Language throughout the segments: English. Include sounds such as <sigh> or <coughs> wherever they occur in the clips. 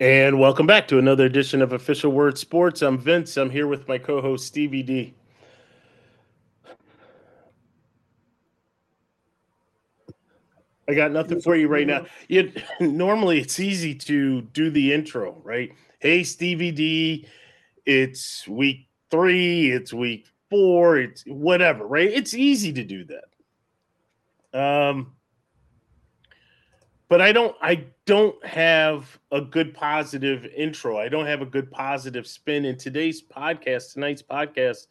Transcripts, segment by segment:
And welcome back to another edition of Official Word Sports. I'm Vince. I'm here with my co-host Stevie D. I got nothing for you right now. You, <laughs> normally it's easy to do the intro, right? Hey, Stevie D, it's week three, it's week four, it's whatever, right? It's easy to do that. Um, but I don't I don't have a good positive intro. I don't have a good positive spin. In today's podcast, tonight's podcast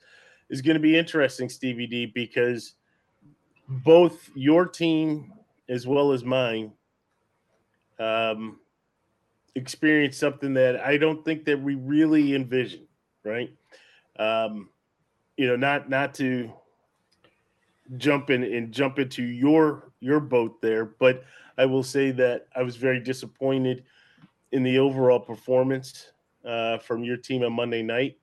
is going to be interesting, Stevie D, because both your team as well as mine um, experienced something that I don't think that we really envisioned, right? Um, you know, not not to jump in and jump into your your boat there, but I will say that I was very disappointed in the overall performance uh, from your team on Monday night.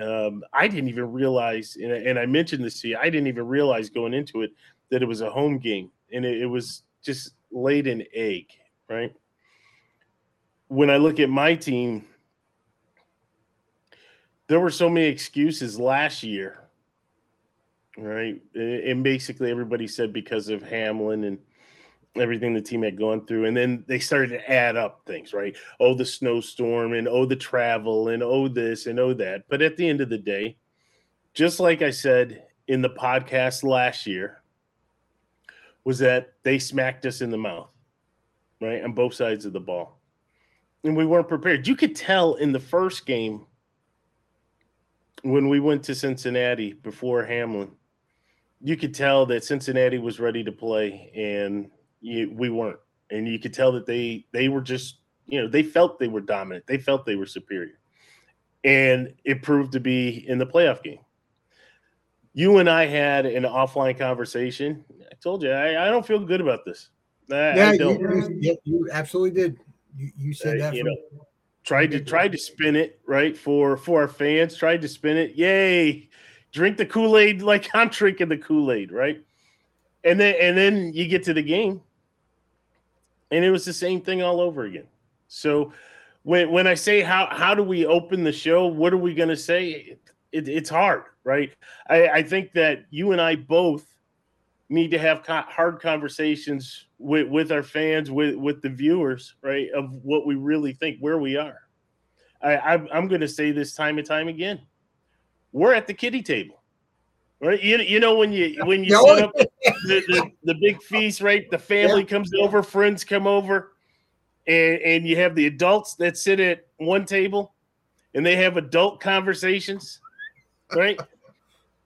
Um, I didn't even realize, and, I mentioned this to you, I didn't even realize going into it that it was a home game, and it, it was just laid an egg, right? When I look at my team, there were so many excuses last year, right? And basically everybody said because of Hamlin and – everything the team had gone through. And then they started to add up things, right? Oh, the snowstorm and oh, the travel and oh, this and oh, that. But at the end of the day, just like I said in the podcast last year, was that they smacked us in the mouth, right? On both sides of the ball. And we weren't prepared. You could tell in the first game when we went to Cincinnati before Hamlin, you could tell that Cincinnati was ready to play and you, we weren't, and you could tell that they they were just you know they felt they were dominant, they felt they were superior, and it proved to be in the playoff game. You and I had an offline conversation. I told you I, I don't feel good about this. I, yeah, I you, you, you, absolutely did. You, you said uh, that. You know, tried to tried to spin it right for for our fans. Tried to spin it. Yay! Drink the Kool Aid like I'm drinking the Kool Aid, right? And then and then you get to the game, and it was the same thing all over again. So when when I say how how do we open the show, what are we going to say? It, it's hard, right? I, I think that you and I both need to have co- hard conversations with with our fans, with with the viewers, right? Of what we really think, where we are. I, I'm going to say this time and time again. We're at the kitty table. Right, you, you know when you when you set up the, the, the, big feast, right? The family yeah. comes over, friends come over, and and you have the adults that sit at one table, and they have adult conversations, right?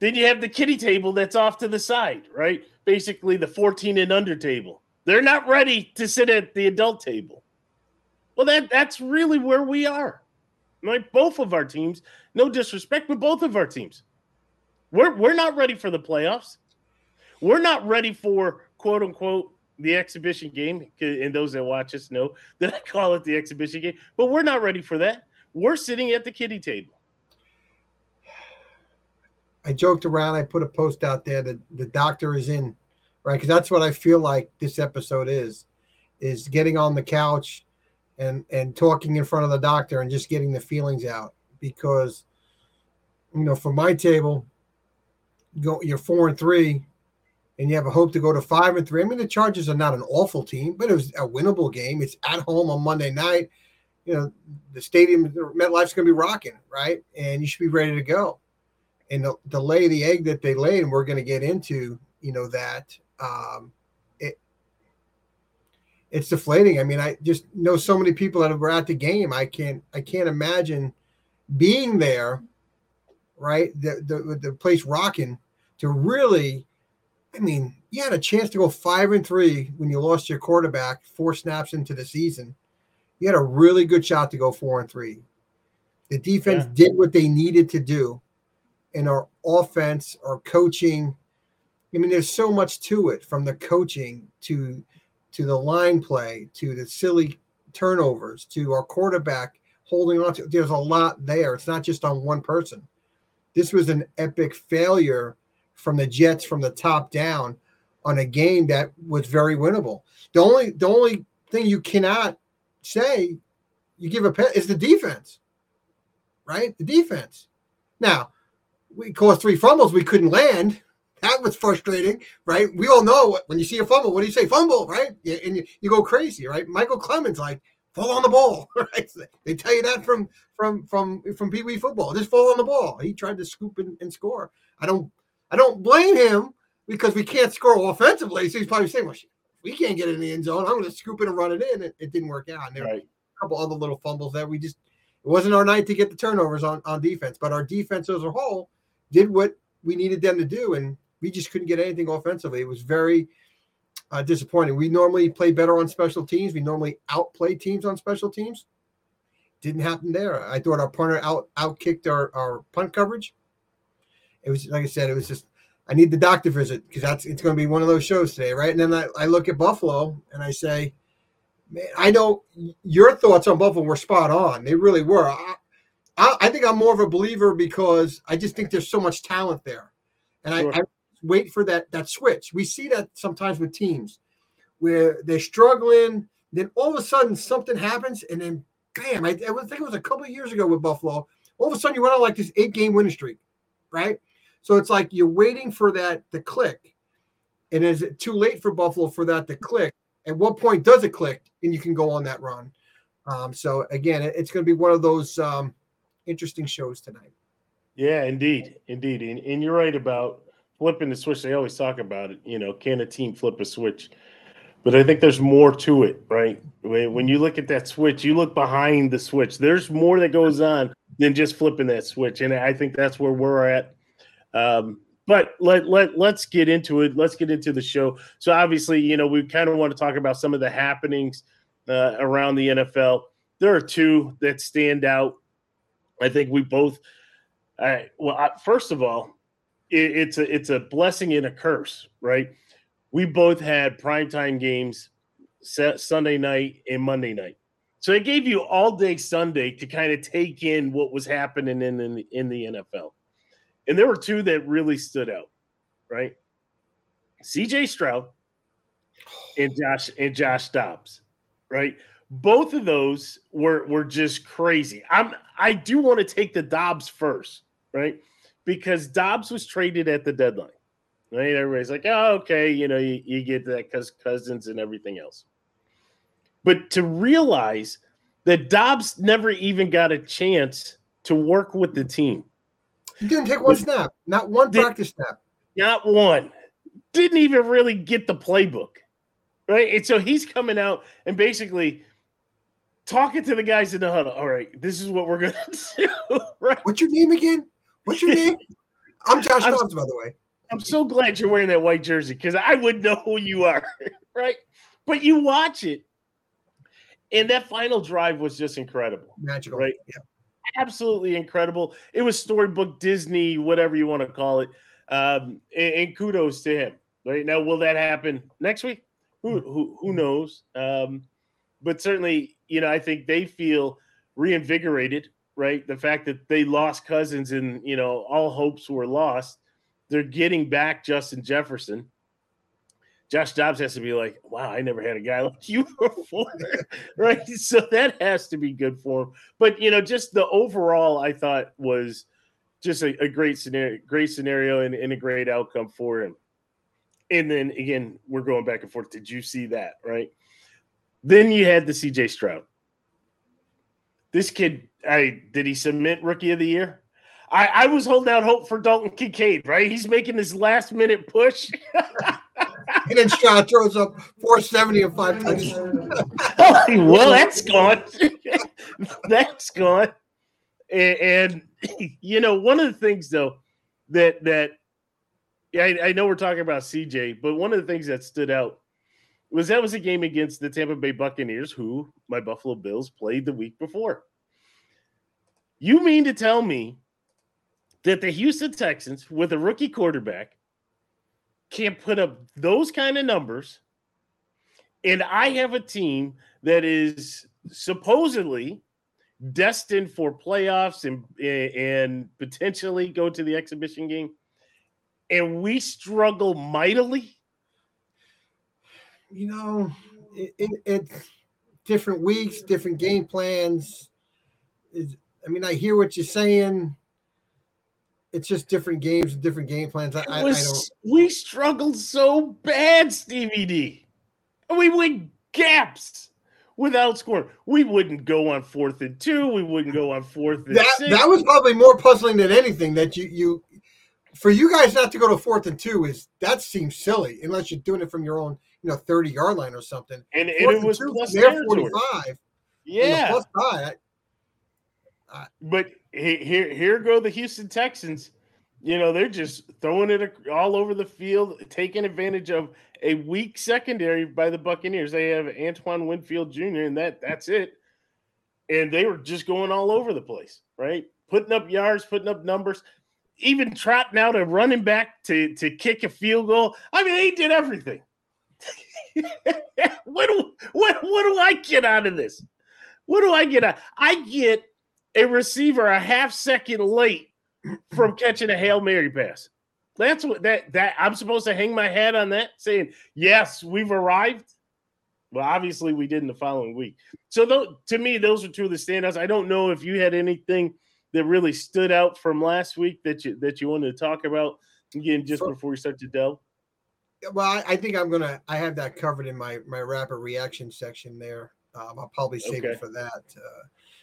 then you have the kitty table that's off to the side, right? Basically, the fourteen and under table. They're not ready to sit at the adult table. Well, that that's really where we are, right? Both of our teams. No disrespect, but both of our teams we're we're not ready for the playoffs. We're not ready for quote unquote the exhibition game. And those that watch us know <laughs> that I call it the exhibition game, but we're not ready for that. We're sitting at the kitty table. <sighs> I joked around. I put a post out there that the doctor is in, right? Because that's what I feel like this episode is, is getting on the couch and and talking in front of the doctor and just getting the feelings out. Because, you know, for my table, go you're four and three and you have a hope to go to five and three. I mean, the Chargers are not an awful team, but it was a winnable game. It's at home on Monday night. You know, the stadium, MetLife's going to be rocking, right? And you should be ready to go. And the, the lay the egg that they laid, and we're going to get into, you know, that um, it's deflating. I mean, I just know so many people that were at the game. I can't I can't imagine being there right? The, the, the place rocking to really, I mean, you had a chance to go five and three when you lost your quarterback four snaps into the season. You had a really good shot to go four and three. The defense yeah. did what they needed to do, and our offense, our coaching. I mean, there's so much to it from the coaching to to the line play to the silly turnovers to our quarterback holding on to. There's a lot there. It's not just on one person. This was an epic failure from the Jets from the top down on a game that was very winnable. The only the only thing you cannot say, you give a pet is the defense, right? The defense. Now, we caused three fumbles we couldn't land. That was frustrating, right? We all know when you see a fumble, what do you say? Fumble, right? And you, you go crazy, right? Micheal Clemons like fall on the ball, <laughs> right? They tell you that from from from from Pee Wee football. Just fall on the ball. He tried to scoop and, and score. I don't I don't blame him because we can't score offensively. So he's probably saying, "Well, we can't get in the end zone. I'm going to scoop it and run it in." It, it didn't work out. And there right. were a couple other little fumbles that we just it wasn't our night to get the turnovers on on defense. But our defense as a whole did what we needed them to do, and we just couldn't get anything offensively. It was very uh, disappointing. We normally play better on special teams. We normally outplay teams on special teams. Didn't happen there. I thought our punter out outkicked our, our punt coverage. It was like I said, it was just I need the doctor visit because that's it's going to be one of those shows today, right? And then I, I look at Buffalo and I say, man, I know your thoughts on Buffalo were spot on. They really were. I, I, I think I'm more of a believer because I just think there's so much talent there, and sure. I, I wait for that that switch. We see that sometimes with teams where they're struggling, then all of a sudden something happens, and then bam! I, I think it was a couple of years ago with Buffalo. All of a sudden, you went on like this eight game winning streak, right? So it's like you're waiting for that to click, and is it too late for Buffalo for that to click? At what point does it click, and you can go on that run? Um, so again, it, it's going to be one of those um, interesting shows tonight. Yeah, indeed, indeed, and, and you're right about flipping the switch. They always talk about it. You know, can a team flip a switch? But I think there's more to it, right? When you look at that switch, you look behind the switch. There's more that goes on than just flipping that switch, and I think that's where we're at. Um, but let let let's get into it. Let's get into the show. So obviously, you know, we kind of want to talk about some of the happenings uh, around the NFL. There are two that stand out. I think we both. I, well, I, first of all, it, it's a it's a blessing and a curse, right? We both had primetime games Sunday night and Monday night. So it gave you all day Sunday to kind of take in what was happening in, in, in the NFL. And there were two that really stood out, right? CJ Stroud and Josh and Josh Dobbs, right? Both of those were were just crazy. I'm I do want to take the Dobbs first, right? Because Dobbs was traded at the deadline. Right? Everybody's like, oh, okay, you know, you, you get that because Cousins and everything else. But to realize that Dobbs never even got a chance to work with the team. He didn't take one snap, not one did, practice snap. Not one. Didn't even really get the playbook. Right. And so he's coming out and basically talking to the guys in the huddle. All right, this is what we're gonna <laughs> do. Right. What's your name again? What's your name? I'm <laughs> Josh I'm, Dobbs, by the way. I'm so glad you're wearing that white jersey because I would know who you are, <laughs> right? But you watch it, and that final drive was just incredible. Magical, right? Yeah. Absolutely incredible. It was storybook Disney, whatever you want to call it. Um, and, and, kudos to him. Right now, will that happen next week? Who who, who knows? Um, but certainly, you know, I think they feel reinvigorated right? The fact that they lost Cousins and you know all hopes were lost. They're getting back Justin Jefferson. Josh Dobbs has to be like, wow, I never had a guy like you <laughs> before, <laughs> right? So that has to be good for him. But you know, just the overall, I thought was just a, a great scenario, great scenario, and, and a great outcome for him. And then again, we're going back and forth. Did you see that? Right. Then you had the CJ Stroud. This kid I did he submit rookie of the year? I, I was holding out hope for Dalton Kincaid, right? He's making his last minute push. and then Stroud throws up 470 and five touchdowns. <laughs> Oh, well, that's gone. <laughs> that's gone. And, and, <clears throat> you know, one of the things though that that I, I know we're talking about CJ, but one of the things that stood out was that was a game against the Tampa Bay Buccaneers, who my Buffalo Bills played the week before. You mean to tell me that the Houston Texans, with a rookie quarterback, can't put up those kind of numbers? And I have a team that is supposedly destined for playoffs and and potentially go to the exhibition game, and we struggle mightily. You know, it, it, it different weeks, different game plans. Is I mean, I hear what you're saying. It's just different games, different game plans. I, I, was, I don't. We struggled so bad, Stevie D. We went gaps without scoring. We wouldn't go on fourth and two. We wouldn't go on fourth and That six. that was probably more puzzling than anything. That you you for you guys not to go to fourth and two is that seems silly unless you're doing it from your own you know thirty yard line or something. and, and it and was two plus territory. 45. Yeah, plus five. But here here go the Houston Texans. You know they're just throwing it all over the field, taking advantage of a weak secondary by the Buccaneers. They have Antoine Winfield Jr. and that that's it. And they were just going all over the place, right? Putting up yards, putting up numbers, even trotting out a running back to to kick a field goal. I mean, they did everything. <laughs> what do what what do I get out of this? What do I get out? I get a receiver a half second late from <clears throat> catching a Hail Mary pass. That's what that that I'm supposed to hang my hat on that, saying, yes, we've arrived. Well, obviously we did in the following week. So though to me, those are two of the standouts. I don't know if you had anything that really stood out from last week that you that you wanted to talk about again just So- before we start to delve. Well, I, I think I'm gonna. I have that covered in my my rapid reaction section there. Um, I'll probably save Okay. it for that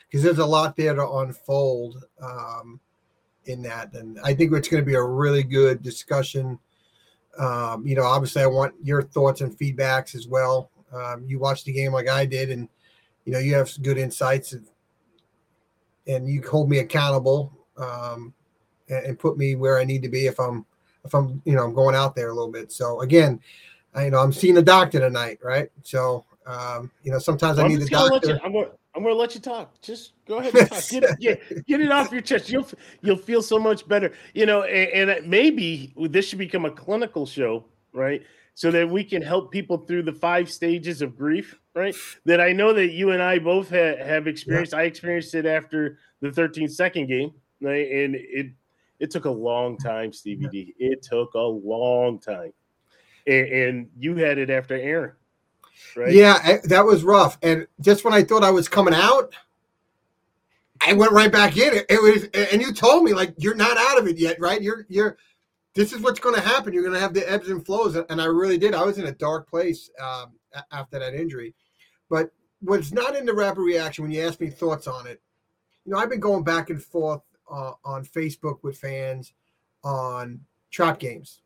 because there's a lot there to unfold um, in that, and I think it's going to be a really good discussion. Um, you know, obviously, I want your thoughts and feedbacks as well. Um, you watched the game like I did, and you know you have some good insights, and, and you hold me accountable um, and, and put me where I need to be if I'm if I'm, you know, I'm going out there a little bit. So again, I, you know, I'm seeing the doctor tonight, right? So, um, you know, sometimes I I'm need the just gonna let doctor. you, I'm gonna I'm gonna let you talk. Just go ahead and talk. Get it, <laughs> get, get it off your chest. You'll you'll feel so much better. You know, and, and maybe this should become a clinical show, right? So that we can help people through the five stages of grief, right? That I know that you and I both ha- have experienced. I experienced it after the 13 second game, right? And it it took a long time, Stevie D. It took a long time, and, and you had it after Aaron, right? Yeah, that was rough. And just when I thought I was coming out, I went right back in. It, was, and you told me like you're not out of it yet, right? You're, you're. This is what's going to happen. You're going to have the ebbs and flows, and I really did. I was in a dark place um, after that injury. But what's not in the rapid reaction when you ask me thoughts on it, you know, I've been going back and forth uh, on Facebook with fans on trap games,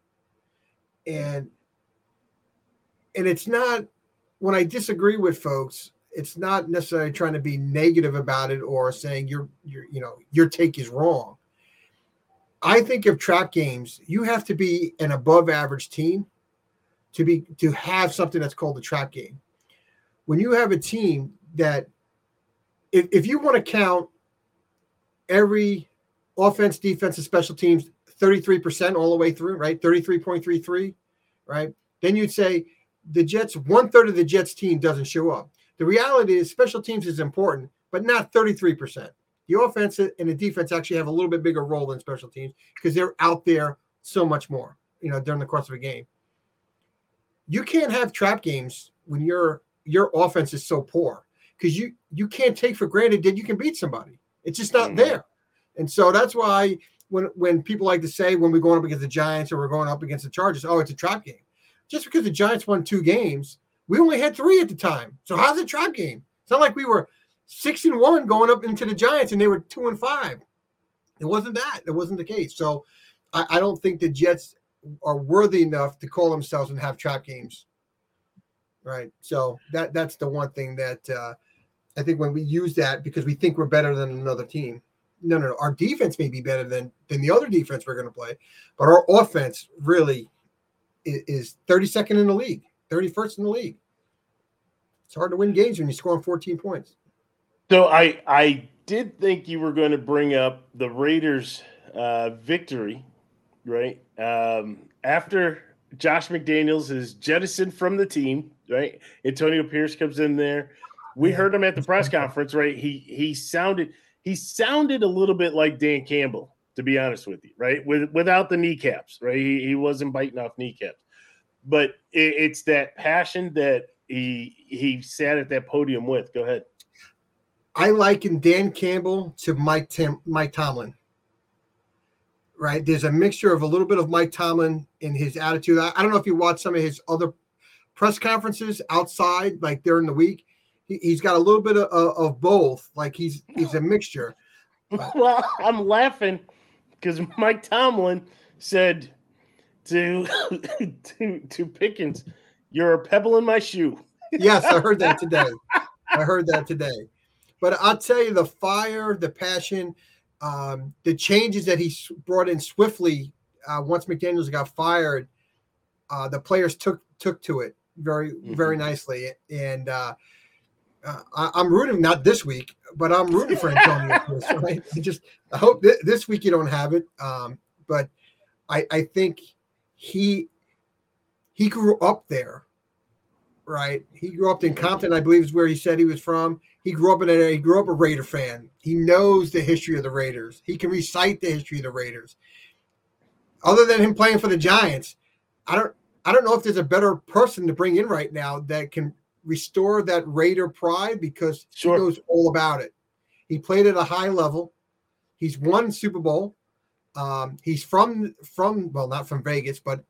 and and it's not when I disagree with folks, it's not necessarily trying to be negative about it or saying your your you know your take is wrong. I think of trap games, you have to be an above average team to be to have something that's called a trap game. When you have a team that if, if you want to count every offense, defense, and special teams 33% all the way through, right? 33.33, right? Then you'd say the Jets, one third of the Jets team doesn't show up. The reality is special teams is important, but not 33%. The offense and the defense actually have a little bit bigger role than special teams because they're out there so much more, you know, during the course of a game. You can't have trap games when your your offense is so poor because you you can't take for granted that you can beat somebody. It's just not Mhm. there. And so that's why when when people like to say when we're going up against the Giants or we're going up against the Chargers, oh, it's a trap game. Just because the Giants won two games, we only had three at the time. So how's a trap game? It's not like we were six and one going up into the Giants and they were two and five. It wasn't that. It wasn't the case. So I, I don't think the Jets are worthy enough to call themselves and have trap games. Right. So that that's the one thing that uh, I think when we use that because we think we're better than another team. No, no, no. Our defense may be better than than the other defense we're going to play, but our offense really is, is 32nd in the league, 31st in the league. It's hard to win games when you're scoring 14 points. So I I did think you were going to bring up the Raiders' uh, victory, right? Um, after Josh McDaniels is jettisoned from the team, right? Antonio Pierce comes in there. We heard him at the press conference, right? He he sounded he sounded a little bit like Dan Campbell, to be honest with you, right? With without the kneecaps, right? He, he wasn't biting off kneecaps, but it, it's that passion that he he sat at that podium with. Go ahead. I liken Dan Campbell to Mike Tim Mike Tomlin. Right, there's a mixture of a little bit of Mike Tomlin in his attitude. I, I don't know if you watched some of his other press conferences outside, like during the week. He, has got a little bit of, of both. Like he's he's a mixture. <laughs> Well, I'm laughing because Mike Tomlin said to <laughs> to to Pickens, "You're a pebble in my shoe." <laughs> yes, I heard that today. I heard that today. But I'll tell you, the fire, the passion, um, the changes that he brought in swiftly uh, once McDaniels got fired, uh, the players took took to it very mm-hmm. very nicely, and uh, uh I, am rooting not this week, but I'm rooting for Antonio. <laughs> right? I just I hope th- this week you don't have it, um, but I I think he he grew up there, right? He grew up in Compton, I believe, is where he said he was from. He grew up in a he grew up a Raider fan. He knows the history of the Raiders. He can recite the history of the Raiders. Other than him playing for the Giants, I don't I don't know if there's a better person to bring in right now that can restore that Raider pride because sure. he knows all about it. He played at a high level. He's won Super Bowl. Um, he's from from well, not from Vegas, but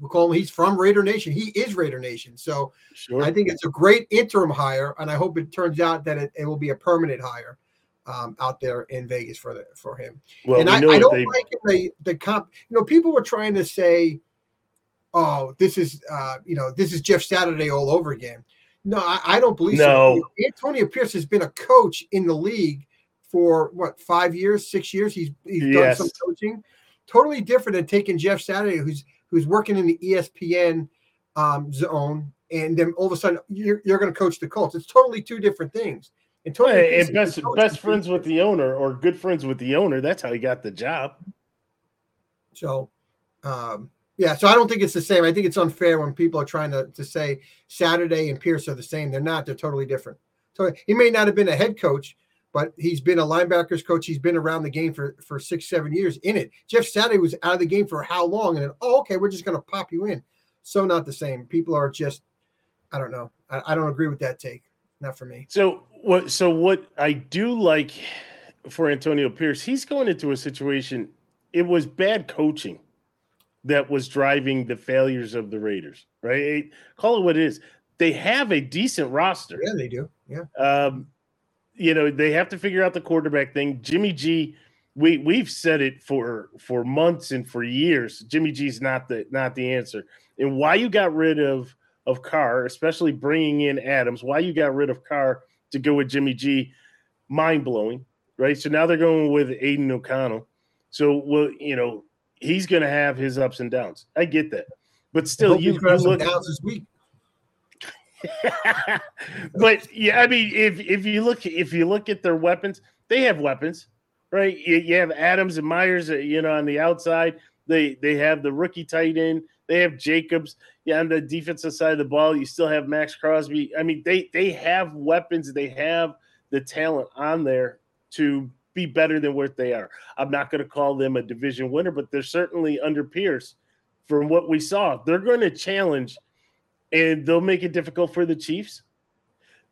we call him. He's from Raider Nation. He is Raider Nation. So sure. I think it's a great interim hire, and I hope it turns out that it, it will be a permanent hire um, out there in Vegas for the for him. Well, and I, I, don't they... like the the comp. You know, people were trying to say, "Oh, this is uh, you know this is Jeff Saturday all over again." No, I, I don't believe no. so. Antonio Pierce has been a coach in the league for what five years, six years. He's he's yes. done some coaching. Totally different than taking Jeff Saturday, who's who's working in the ESPN um, zone, and then all of a sudden you're, you're going to coach the Colts. It's totally two different things. And, totally and best best friends with the owner or good friends with the owner. That's how he got the job. So, um, yeah. So I don't think it's the same. I think it's unfair when people are trying to, to say Saturday and Pierce are the same. They're not. They're totally different. So he may not have been a head coach, but he's been a linebackers coach. He's been around the game for, for six, seven years in it. Jeff Saturday was out of the game for how long? And then, oh, okay, we're just going to pop you in. So not the same. People are just, I don't know. I, I don't agree with that take. Not for me. So what? So what I do like for Antonio Pierce, he's going into a situation. It was bad coaching that was driving the failures of the Raiders. Right? Call it what it is. They have a decent roster. Yeah, they do. Yeah. Um, you know they have to figure out the quarterback thing. Jimmy G, we we've said it for for months and for years. Jimmy G's not the not the answer. And why you got rid of of Carr, especially bringing in Adams, why you got rid of Carr to go with Jimmy G, mind blowing, right? So now they're going with Aidan O'Connell. So well, you know he's going to have his ups and downs. I get that, but still, you, you look downs this week. <laughs> but yeah, I mean, if if you look if you look at their weapons, they have weapons, right? You, you have Adams and Meyers, uh, you know, on the outside. They they have the rookie tight end. They have Jacobs. Yeah, on the defensive side of the ball, you still have Maxx Crosby. I mean, they they have weapons. They have the talent on there to be better than what they are. I'm not going to call them a division winner, but they're certainly under Pierce. From what we saw, they're going to challenge and they'll make it difficult for the Chiefs.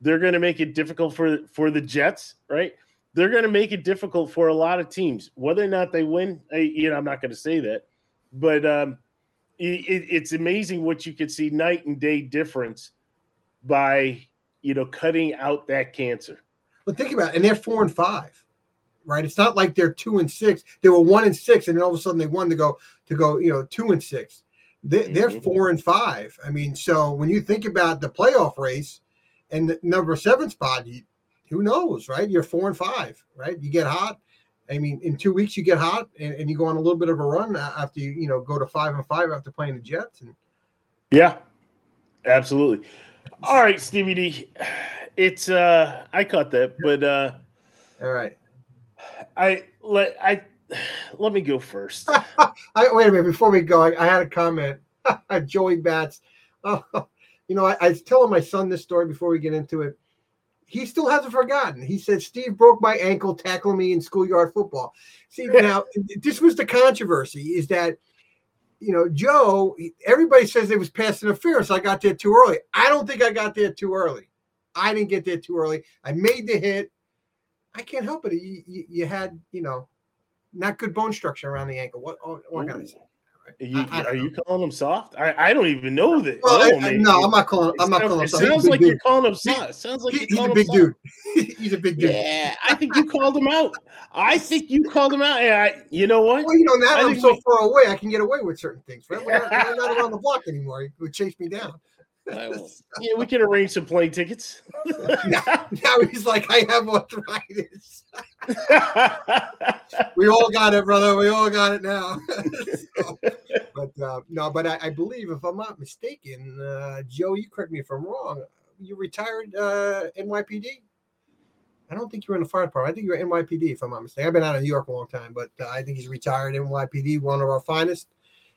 They're going to make it difficult for for the Jets, right? They're going to make it difficult for a lot of teams. Whether or not they win, I, you know, I'm not going to say that, but um, it, it's amazing what you could see night and day difference by you know cutting out that cancer. But think about it, and they're four and five, right? It's not like they're two and six. They were one and six, and then all of a sudden they won to go to go, you know, two and six. They, they're mm-hmm. four and five. I mean, so when you think about the playoff race and the number seven spot, you, who knows, right? You're four and five, right? You get hot. I mean, in two weeks you get hot and, and you go on a little bit of a run after you, you know, go to five and five after playing the Jets. And yeah, absolutely. All right, Stevie D. <sighs> It's uh I caught that, but uh all right. I let I <sighs> let me go first. <laughs> I, wait a minute before we go. I, I had a comment. <laughs> Joey Bats. Oh, <laughs> you know, I, I was telling my son this story before we get into it. He still hasn't forgotten. He said, "Steve broke my ankle tackling me in schoolyard football." See, now this was the controversy: is that you know, Joe, everybody says it was pass interference. I got there too early. I don't think I got there too early. I didn't get there too early. I made the hit. I can't help it. You, you, you had, you know, not good bone structure around the ankle. What, can I? You, I, are you calling him soft? I, I don't even know that. Well, no, I, no, I'm not calling. I'm not calling him. It sounds like dude. you're calling him soft. It sounds like he, he's a big dude. <laughs> he's a big dude. Yeah, I think you called him out. I think you called him out. I, you know what? Well, you know now I'm so we, far away, I can get away with certain things. Right? We're not, we're not around the block anymore. He would chase me down. <laughs> yeah, we can arrange some plane tickets. now, now, he's like, I have arthritis. <laughs> we all got it, brother. We all got it now. <laughs> so, but uh, no, but I, I, believe, if I'm not mistaken, uh, Joe, you correct me if I'm wrong. You retired uh, NYPD. I don't think you were in the fire department. I think you were NYPD, if I'm not mistaken. I've been out of New York a long time, but uh, I think he's retired NYPD, one of our finest.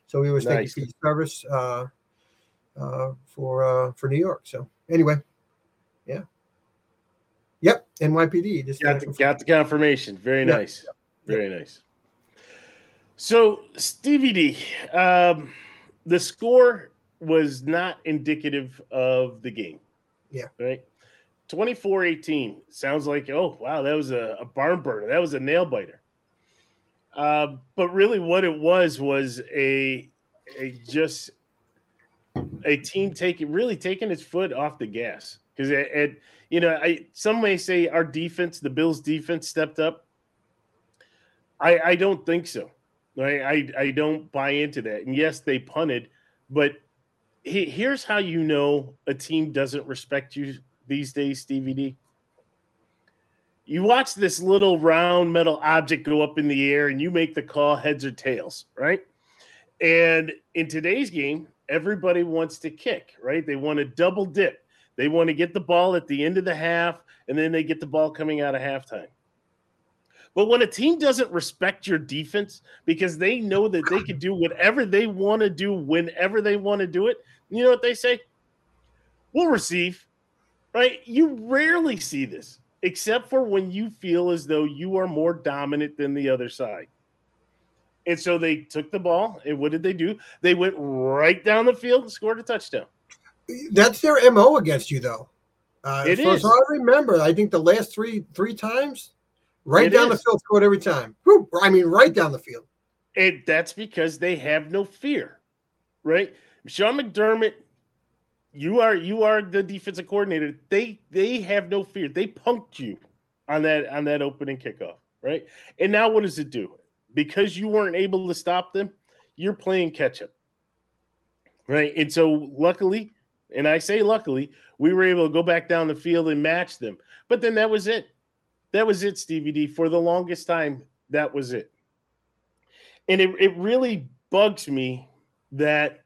So we was nice. thank you for your service uh, for uh, for New York. So anyway, yeah. Yep, NYPD. Just got the, got the confirmation. Very yep. nice. Yep. Very yep. nice. So Stevie D, um, the score was not indicative of the game. Yeah. Right. 24 18 sounds like, oh, wow, that was a, a barn burner. That was a nail biter. Uh, but really, what it was was a, a just a team taking really taking its foot off the gas because it, it, you know, I some may say our defense, the Bills' defense, stepped up. I I don't think so. I I, I don't buy into that. And yes, they punted, but he, here's how you know a team doesn't respect you these days, Stevie D. You watch this little round metal object go up in the air and you make the call heads or tails, right? And in today's game, everybody wants to kick, right? They want to double dip. They want to get the ball at the end of the half and then they get the ball coming out of halftime. But when a team doesn't respect your defense because they know that they can do whatever they want to do whenever they want to do it, you know what they say? We'll receive right? You rarely see this, except for when you feel as though you are more dominant than the other side. And so they took the ball, and what did they do? They went right down the field and scored a touchdown. That's their mo against you, though. Uh, it as is. I remember, I think the last three three times, right it down is. the field, scored every time. Whew, I mean, right down the field. And that's because they have no fear, right? Sean McDermott you are you are the defensive coordinator. They they have no fear. They punked you on that on that opening kickoff, right? And now what does it do? Because you weren't able to stop them, you're playing catch up. Right? And so luckily, and I say luckily, we were able to go back down the field and match them. But then that was it. That was it, Stevie D. For the longest time, that was it. And it, it really bugs me that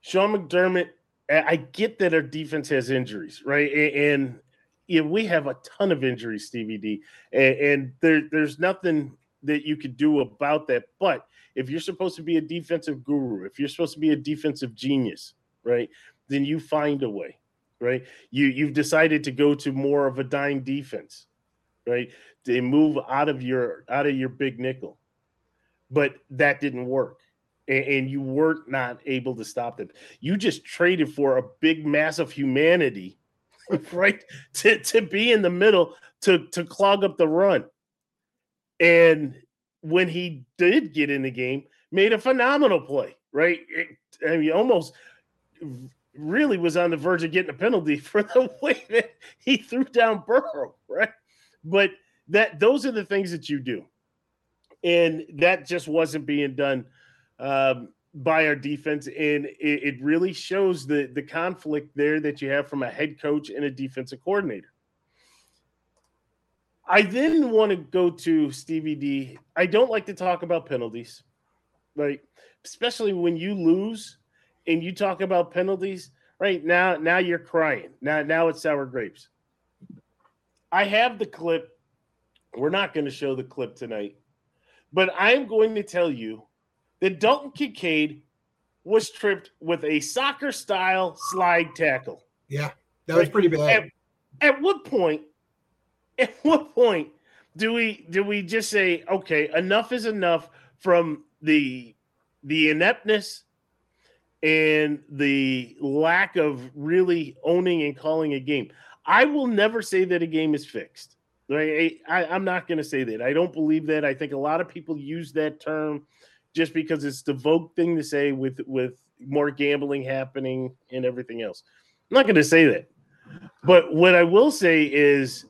Sean McDermott I get that our defense has injuries, right? And, and yeah, we have a ton of injuries, Stevie D, and, and there, there's nothing that you could do about that. But if you're supposed to be a defensive guru, if you're supposed to be a defensive genius, right, then you find a way, right? You you've decided to go to more of a dime defense, right? To move out of your out of your big nickel, but that didn't work and, and you weren't not able to stop them. You just traded for a big mass of humanity, <laughs> right? To, to be in the middle to, to clog up the run. And when he did get in the game, made a phenomenal play, right? It, I mean, almost really was on the verge of getting a penalty <laughs> for the way that he threw down Burrow, right? But that those are the things that you do. And that just wasn't being done um, by our defense, and it, it really shows the the conflict there that you have from a head coach and a defensive coordinator. I then want to go to Stevie D. I don't like to talk about penalties, right? Especially when you lose and you talk about penalties. Right now, now you're crying. Now, now it's sour grapes. I have the clip. We're not going to show the clip tonight, but I'm going to tell you that Dalton Kincaid was tripped with a soccer style slide tackle. Yeah, that was pretty bad. At, at what point? <laughs> At what point do we do we just say okay, enough is enough from the the ineptness and the lack of really owning and calling a game. I will never say that a game is fixed. Right? I, I'm not going to say that. I don't believe that. I think a lot of people use that term just because it's the vogue thing to say with with more gambling happening and everything else. I'm not going to say that. But what I will say is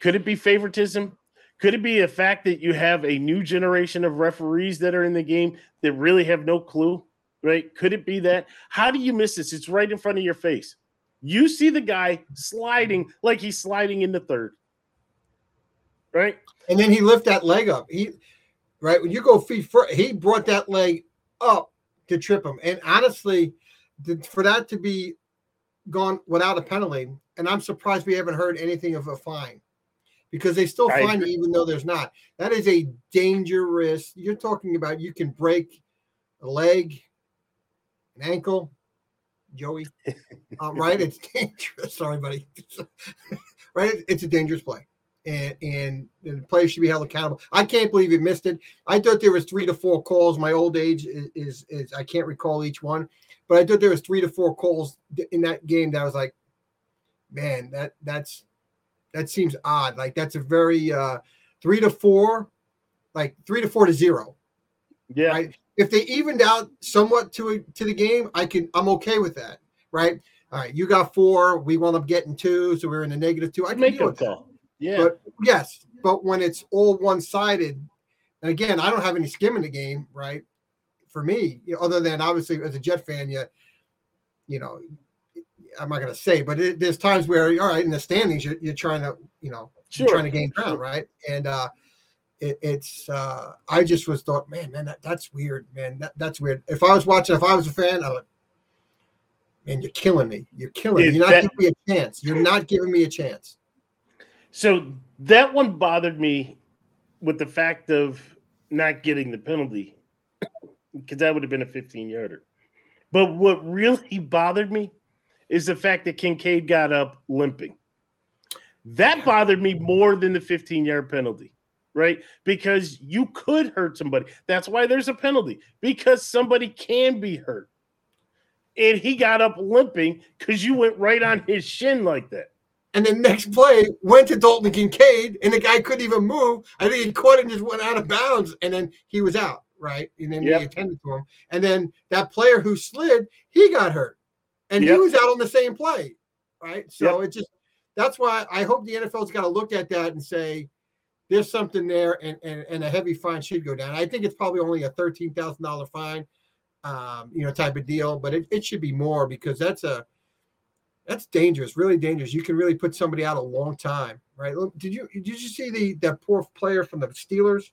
could it be favoritism? Could it be a fact that you have a new generation of referees that are in the game that really have no clue? Right? Could it be that? How do you miss this? It's right in front of your face. You see the guy sliding like he's sliding in the third. Right? And then he lift that leg up. He right when you go feet first, he brought that leg up to trip him. And honestly, for that to be gone without a penalty, and I'm surprised we haven't heard anything of a fine because they still fine you even though there's not. That is a dangerous. You're talking about you can break a leg, an ankle, Joey. um, <laughs> right? It's dangerous. <laughs> Sorry, buddy. <laughs> right? It's a dangerous play. And, and the players should be held accountable. I can't believe he missed it. I thought there was three to four calls. My old age is, is, is I can't recall each one, but I thought there was three to four calls in that game that I was like, man, that that's that seems odd. Like that's a very uh three to four, like three to four to zero. Yeah. Right. If they evened out somewhat to a, to the game, I can I'm okay with that. Right. All right, you got four. We wound up getting two, so we're in a negative two. I can make a call. Yeah. But yes, but when it's all one sided, and again, I don't have any skim in the game, right? For me, other than obviously as a Jet fan, you, you know, I'm not going to say, but it, there's times where, all right, in the standings, you're, you're trying to, you know, sure. trying to gain ground, right? And uh, it, it's, uh, I just was thought, man, man, that, that's weird, man. That, that's weird. If I was watching, if I was a fan, I would, man, you're killing me. You're killing me. You're not that, giving me a chance. You're not giving me a chance. So that one bothered me with the fact of not getting the penalty because that would have been a 15 yarder. But what really <laughs> bothered me is the fact that Kincaid got up limping. That bothered me more than the 15 yard penalty, right? Because you could hurt somebody. That's why there's a penalty, because somebody can be hurt. And he got up limping because you went right on his shin like that. And the next play went to Dalton Kincaid, and the guy couldn't even move. I think he caught it and just went out of bounds, and then he was out, right? And then yep. he attended to him. And then that player who slid, he got hurt and yep. he was out on the same play, right? So yep. it just that's why I hope the NFL's got to look at that and say there's something there, and and, and a heavy fine should go down. I think it's probably only a thirteen thousand dollar fine, um, you know, type of deal, but it, it should be more because that's a that's dangerous, really dangerous. You can really put somebody out a long time, right? Did you did you see the that poor player from the Steelers?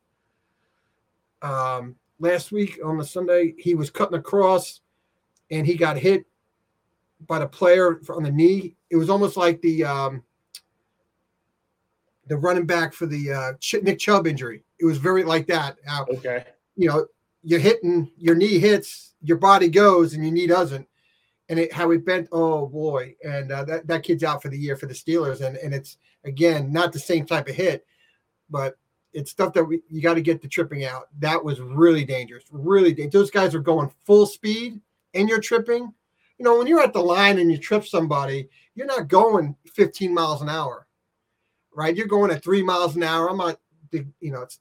Um, last week on the Sunday, he was cutting across and he got hit by the player on the knee. It was almost like the um, the running back for the uh, Nick Chubb injury. It was very like that. Uh, okay. You know, you're hitting your knee hits, your body goes, and your knee doesn't. And it, how it bent, oh boy! And uh, that that kid's out for the year for the Steelers, and and it's again not the same type of hit, but it's stuff that we, you got to get the tripping out. That was really dangerous, really dangerous. Those guys are going full speed, and you're tripping you know, when you're at the line and you trip somebody, you're not going 15 miles an hour, right? You're going at three miles an hour. I'm not, you know, it's,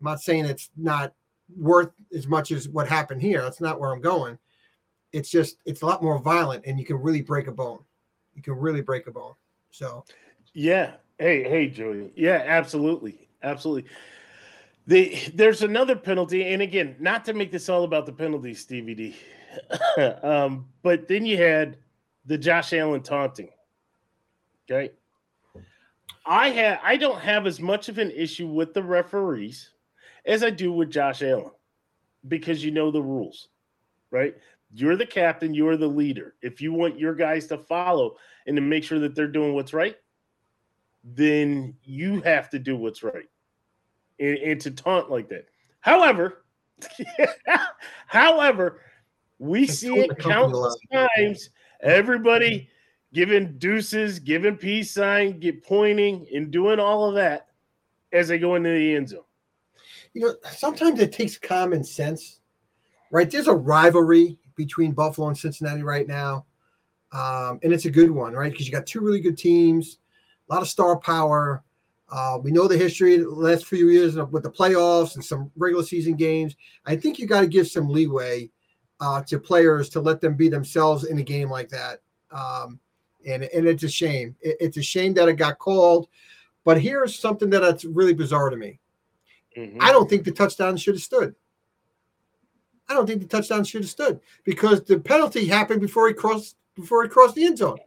I'm not saying it's not worth as much as what happened here. That's not where I'm going. It's just, it's a lot more violent and you can really break a bone. You can really break a bone. So, yeah. Hey, hey, Joey. Yeah, absolutely. Absolutely. The, there's another penalty. And again, not to make this all about the penalties, DVD. <laughs> um, but then you had the Josh Allen taunting. Okay. I have I don't have as much of an issue with the referees as I do with Josh Allen because you know the rules, right? You're the captain, you're the leader. If you want your guys to follow and to make sure that they're doing what's right, then you have to do what's right. And, and to taunt like that. However, <laughs> however, we see it countless times. Everybody giving deuces, giving peace sign, get pointing, and doing all of that as they go into the end zone. You know, sometimes it takes common sense. right? There's a rivalry between Buffalo and Cincinnati right now. Um, and it's a good one, right? Because you got two really good teams, a lot of star power. Uh, we know the history the last few years with the playoffs and some regular season games. I think you got to give some leeway uh, to players to let them be themselves in a game like that. Um, and, and it's a shame. It, it's a shame that it got called. But here's something that that's really bizarre to me. Mm-hmm. I don't think the touchdown should have stood. I don't think the touchdown should have stood because the penalty happened before he crossed before he crossed the end zone.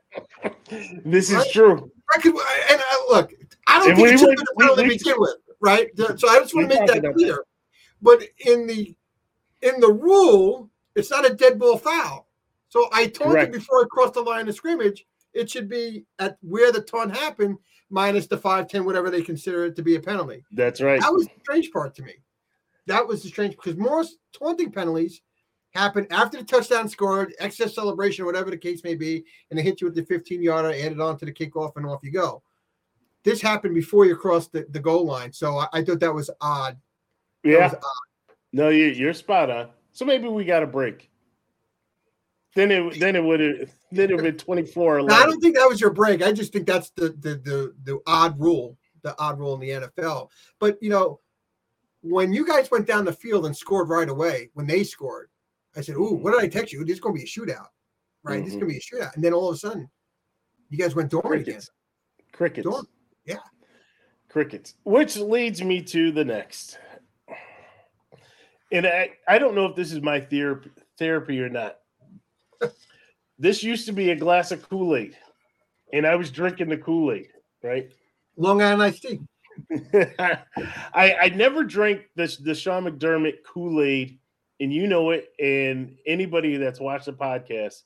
<laughs> this right? is true. I could, and I, look, I don't and think it should have been a penalty to begin with, right? So I just want to make that clear. That. But in the in the rule, it's not a dead ball foul. So I told Correct. you before I crossed the line of scrimmage, it should be at where the taunt happened, minus the five, ten, whatever they consider it to be a penalty. That's right. That was the strange part to me. That was the strange because most taunting penalties happen after the touchdown scored, excess celebration, whatever the case may be, and they hit you with the 15 yarder, added on to the kickoff, and off you go. This happened before you crossed the, the goal line. So I, I thought that was odd. Yeah. Was odd. No, you, you're spot on. So maybe we got a break. Then it then it would have then it would been 24 I don't think that was your break. I just think that's the, the the the odd rule, the odd rule in the NFL. But you know, when you guys went down the field and scored right away, when they scored, I said, Ooh, what did I text you? This is gonna be a shootout. Right? Mm-hmm. This is gonna be a shootout. And then all of a sudden, you guys went dormant Crickets. again. Crickets. Dormant. Yeah. Crickets. Which leads me to the next. And I, I don't know if this is my therapy therapy or not <laughs> this used to be a glass of Kool Aid, and I was drinking the Kool Aid, right? Long Island iced tea. <laughs> I I never drank this the Sean McDermott Kool Aid, and you know it. And anybody that's watched the podcast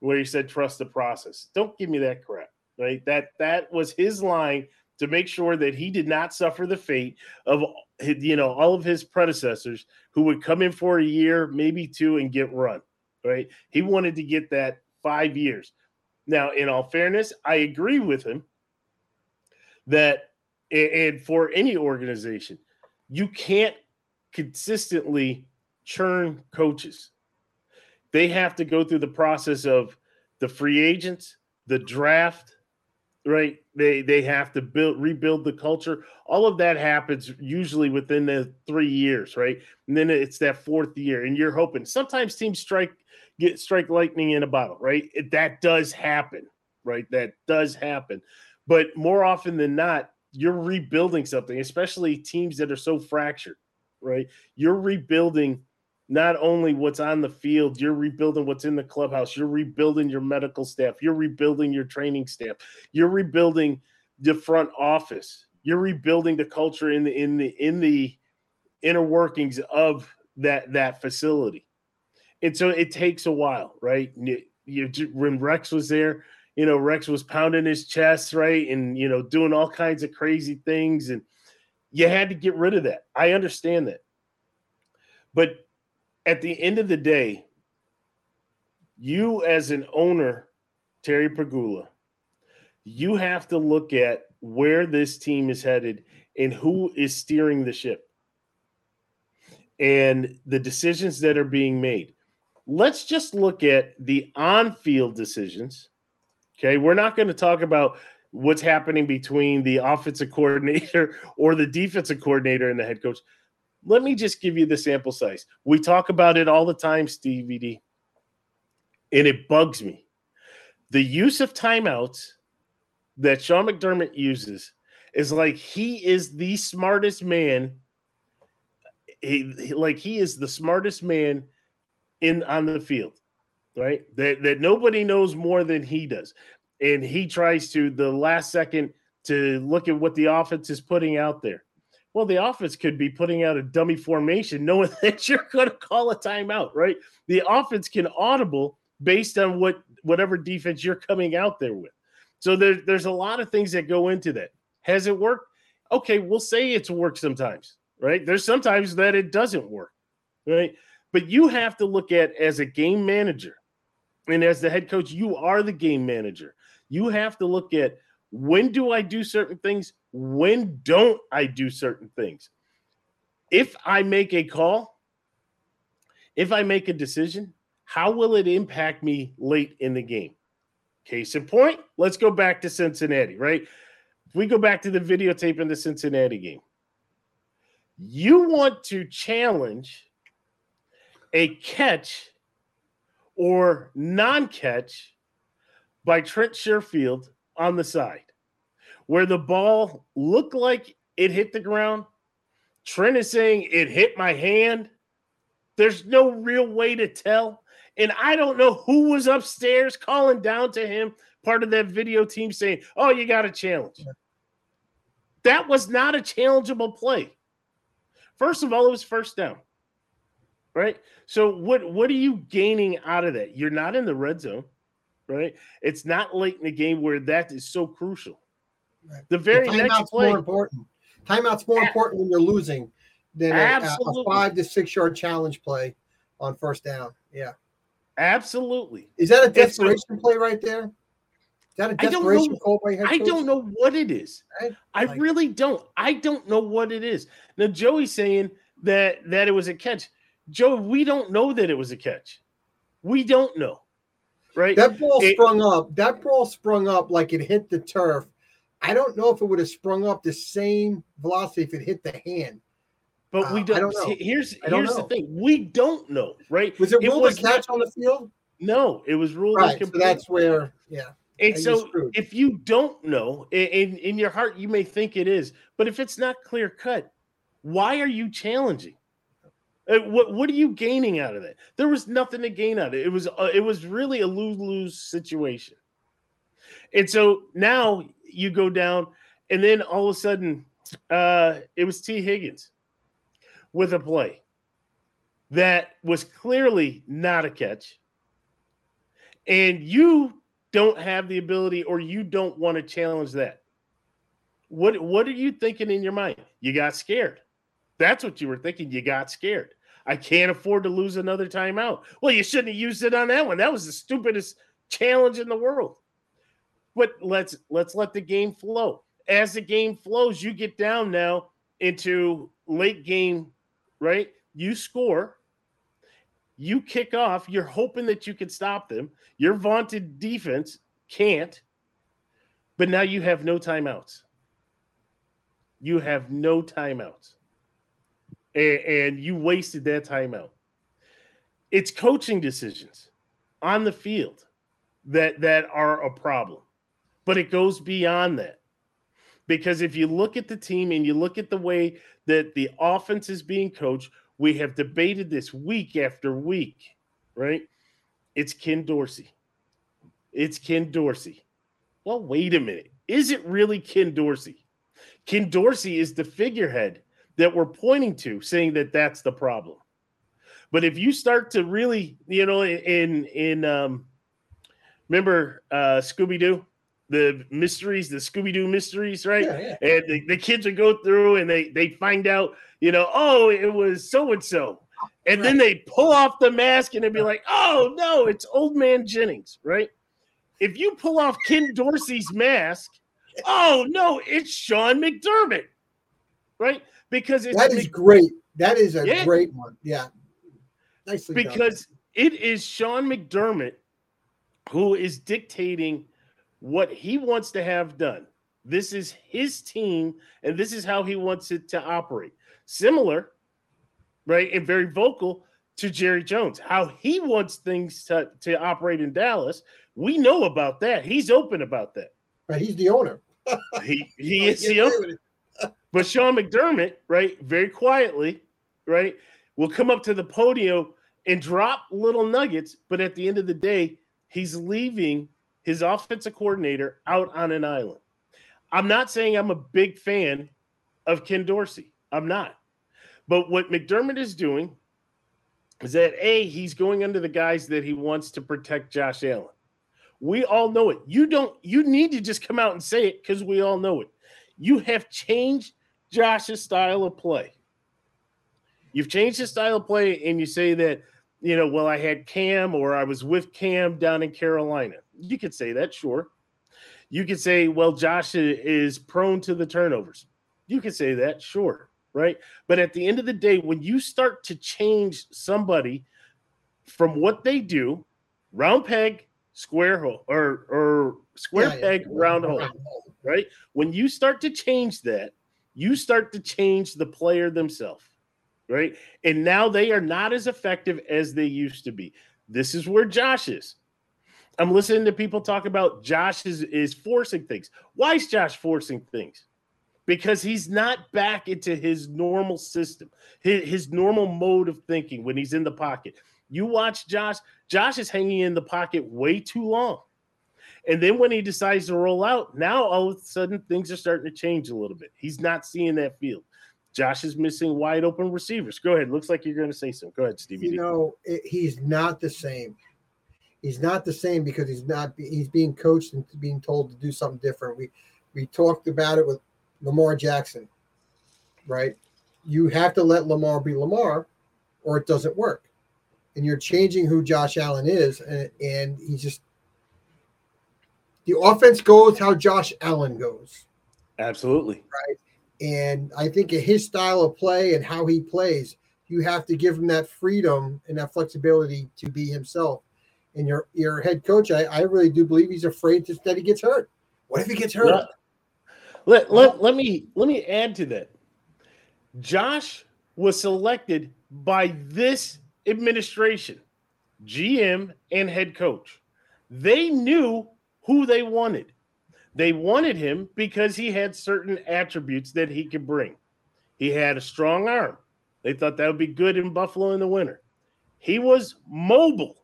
where he said trust the process, don't give me that crap, right? That that was his line to make sure that he did not suffer the fate of you know all of his predecessors who would come in for a year, maybe two, and get run. Right? He wanted to get that five years. Now, in all fairness, I agree with him that, and for any organization, you can't consistently churn coaches. They have to go through the process of the free agents, the draft, right? They they have to build rebuild the culture. All of that happens usually within the three years, right? And then it's that fourth year, and you're hoping. Sometimes teams strike get strike lightning in a bottle, right? It, that does happen, right? That does happen. But more often than not, you're rebuilding something, especially teams that are so fractured, right? You're rebuilding not only what's on the field, you're rebuilding what's in the clubhouse, you're rebuilding your medical staff, you're rebuilding your training staff, you're rebuilding the front office, you're rebuilding the culture in the in the in the inner workings of that that facility and so it takes a while, right? You, you, when Rex was there, you know, Rex was pounding his chest, right, and you know, doing all kinds of crazy things, and you had to get rid of that. I understand that, but at the end of the day, you as an owner, Terry Pegula, you have to look at where this team is headed and who is steering the ship and the decisions that are being made let's just look at the on field decisions. Okay. We're not going to talk about what's happening between the offensive coordinator <laughs> or the defensive coordinator and the head coach. Let me just give you the sample size. We talk about it all the time, Stevie D, and it bugs me. The use of timeouts that Sean McDermott uses is like he is the smartest man. He, like he is the smartest man in on the field, right? That that nobody knows more than he does. And he tries to the last second to look at what the offense is putting out there. Well, the offense could be putting out a dummy formation, knowing <laughs> that you're going to call a timeout, right? The offense can audible based on what whatever defense you're coming out there with. So there, there's a lot of things that go into that. Has it worked? Okay, we'll say it's worked sometimes, right? There's sometimes that it doesn't work, right? But you have to look at as a game manager and as the head coach, you are the game manager. You have to look at when do I do certain things? When don't I do certain things? If I make a call if I make a decision, how will it impact me late in the game? Case in point, let's go back to Cincinnati, right? If we go back to the videotape in the Cincinnati game, you want to challenge a catch or non catch by Trent Sherfield on the side, where the ball looked like it hit the ground. Trent is saying it hit my hand. There's no real way to tell. And I don't know who was upstairs calling down to him, part of that video team saying, Oh, you got a challenge. That was not a challengeable play. First of all, it was first down. Right? So what what are you gaining out of that? You're not in the red zone, right? It's not late in the game where that is so crucial. Right. The very the next play more important. Timeout's more important when you're losing than a, a, five to six yard challenge play on first down. Yeah. Absolutely. Is that a desperation play right there? Is that a desperation call by head I don't know what it is. Right? I like, really don't. I don't know what it is. Now Joey's saying that that it was a catch. Joe, we don't know that it was a catch. We don't know. Right? That ball it, sprung up. That ball sprung up like it hit the turf. I don't know if it would have sprung up the same velocity if it hit the hand. But we don't. Uh, don't. Here's don't here's know. the thing: we don't know, right? Was it ruled it was a catch not, on the field? No, it was ruled. Right, so that's where, yeah. And so, if you don't know, in in your heart, you may think it is, but if it's not clear cut, why are you challenging? Uh, what what are you gaining out of that? There was nothing to gain out of it. It was uh, it was really a lose lose situation. And so now you go down, and then all of a sudden, uh, it was T. Higgins with a play that was clearly not a catch, and you don't have the ability or you don't want to challenge that. What what are you thinking in your mind? You got scared. That's what you were thinking. You got scared. I can't afford to lose another timeout. Well, you shouldn't have used it on that one. That was the stupidest challenge in the world. But let's let's let the game flow. As the game flows, you get down now into late game right? You score, you kick off, you're hoping that you can stop them. Your vaunted defense can't, but now you have no timeouts. You have no timeouts. And, and you wasted that timeout. It's coaching decisions on the field that that are a problem. But it goes beyond that. Because if you look at the team and you look at the way that the offense is being coached, we have debated this week after week, right? It's Ken Dorsey. It's Ken Dorsey. Well, wait a minute. Is it really Ken Dorsey? Ken Dorsey is the figurehead that we're pointing to, saying that that's the problem. But if you start to really, you know, in in um, remember uh, Scooby Doo, the mysteries, the Scooby Doo mysteries, right? Yeah, yeah. And the, the, kids would go through and they they find out, you know, oh, it was so and so, and then they pull off the mask and they'd be like, oh no, it's Old Man Jennings, right? If you pull off Ken Dorsey's mask, oh no, it's Sean McDermott, right? Because it's that is Mc- great. That is a yeah. great one. Yeah, nicely because done. it is Sean McDermott who is dictating what he wants to have done. This is his team, and this is how he wants it to operate. Similar, right, and very vocal to Jerry Jones, how he wants things to, to operate in Dallas. We know about that. He's open about that. Right, he's the owner. <laughs> he <laughs> he is the owner. <laughs> but Sean McDermott, right, very quietly, right, will come up to the podium and drop little nuggets, but at the end of the day, he's leaving his offensive coordinator out on an island. I'm not saying I'm a big fan of Ken Dorsey. I'm not. But what McDermott is doing is that A, he's going under the guise that he wants to protect Josh Allen. We all know it. You don't, you need to just come out and say it because we all know it. You have changed Josh's style of play. You've changed his style of play, and you say that, you know, well, I had Cam or I was with Cam down in Carolina. You could say that, sure. You could say, well, Josh is prone to the turnovers. You could say that, sure, right? But at the end of the day, when you start to change somebody from what they do, round peg, square hole, or or square Yeah, yeah. peg, round hole, right? When you start to change that, you start to change the player themselves, right? And now they are not as effective as they used to be. This is where Josh is. I'm listening to people talk about Josh is, is forcing things. Why is Josh forcing things? Because he's not back into his normal system, his, his normal mode of thinking when he's in the pocket. You watch Josh, Josh is hanging in the pocket way too long. And then when he decides to roll out, now all of a sudden things are starting to change a little bit. He's not seeing that field. Josh is missing wide open receivers. Go ahead. Looks like you're going to say something. Go ahead, Stevie. You know, it, he's not the same. He's not the same because he's not. He's being coached and being told to do something different. We we talked about it with Lamar Jackson, right? You have to let Lamar be Lamar, or it doesn't work. And you're changing who Josh Allen is, and, and he's just the offense goes how Josh Allen goes. Absolutely. Right. And I think in his style of play and how he plays, you have to give him that freedom and that flexibility to be himself. And your your head coach, I, I really do believe he's afraid to, that he gets hurt. What if he gets hurt? Let, let, let me let me add to that. Josh was selected by this administration, GM and head coach. They knew who they wanted. They wanted him because he had certain attributes that he could bring. He had a strong arm. They thought that would be good in Buffalo in the winter. He was mobile,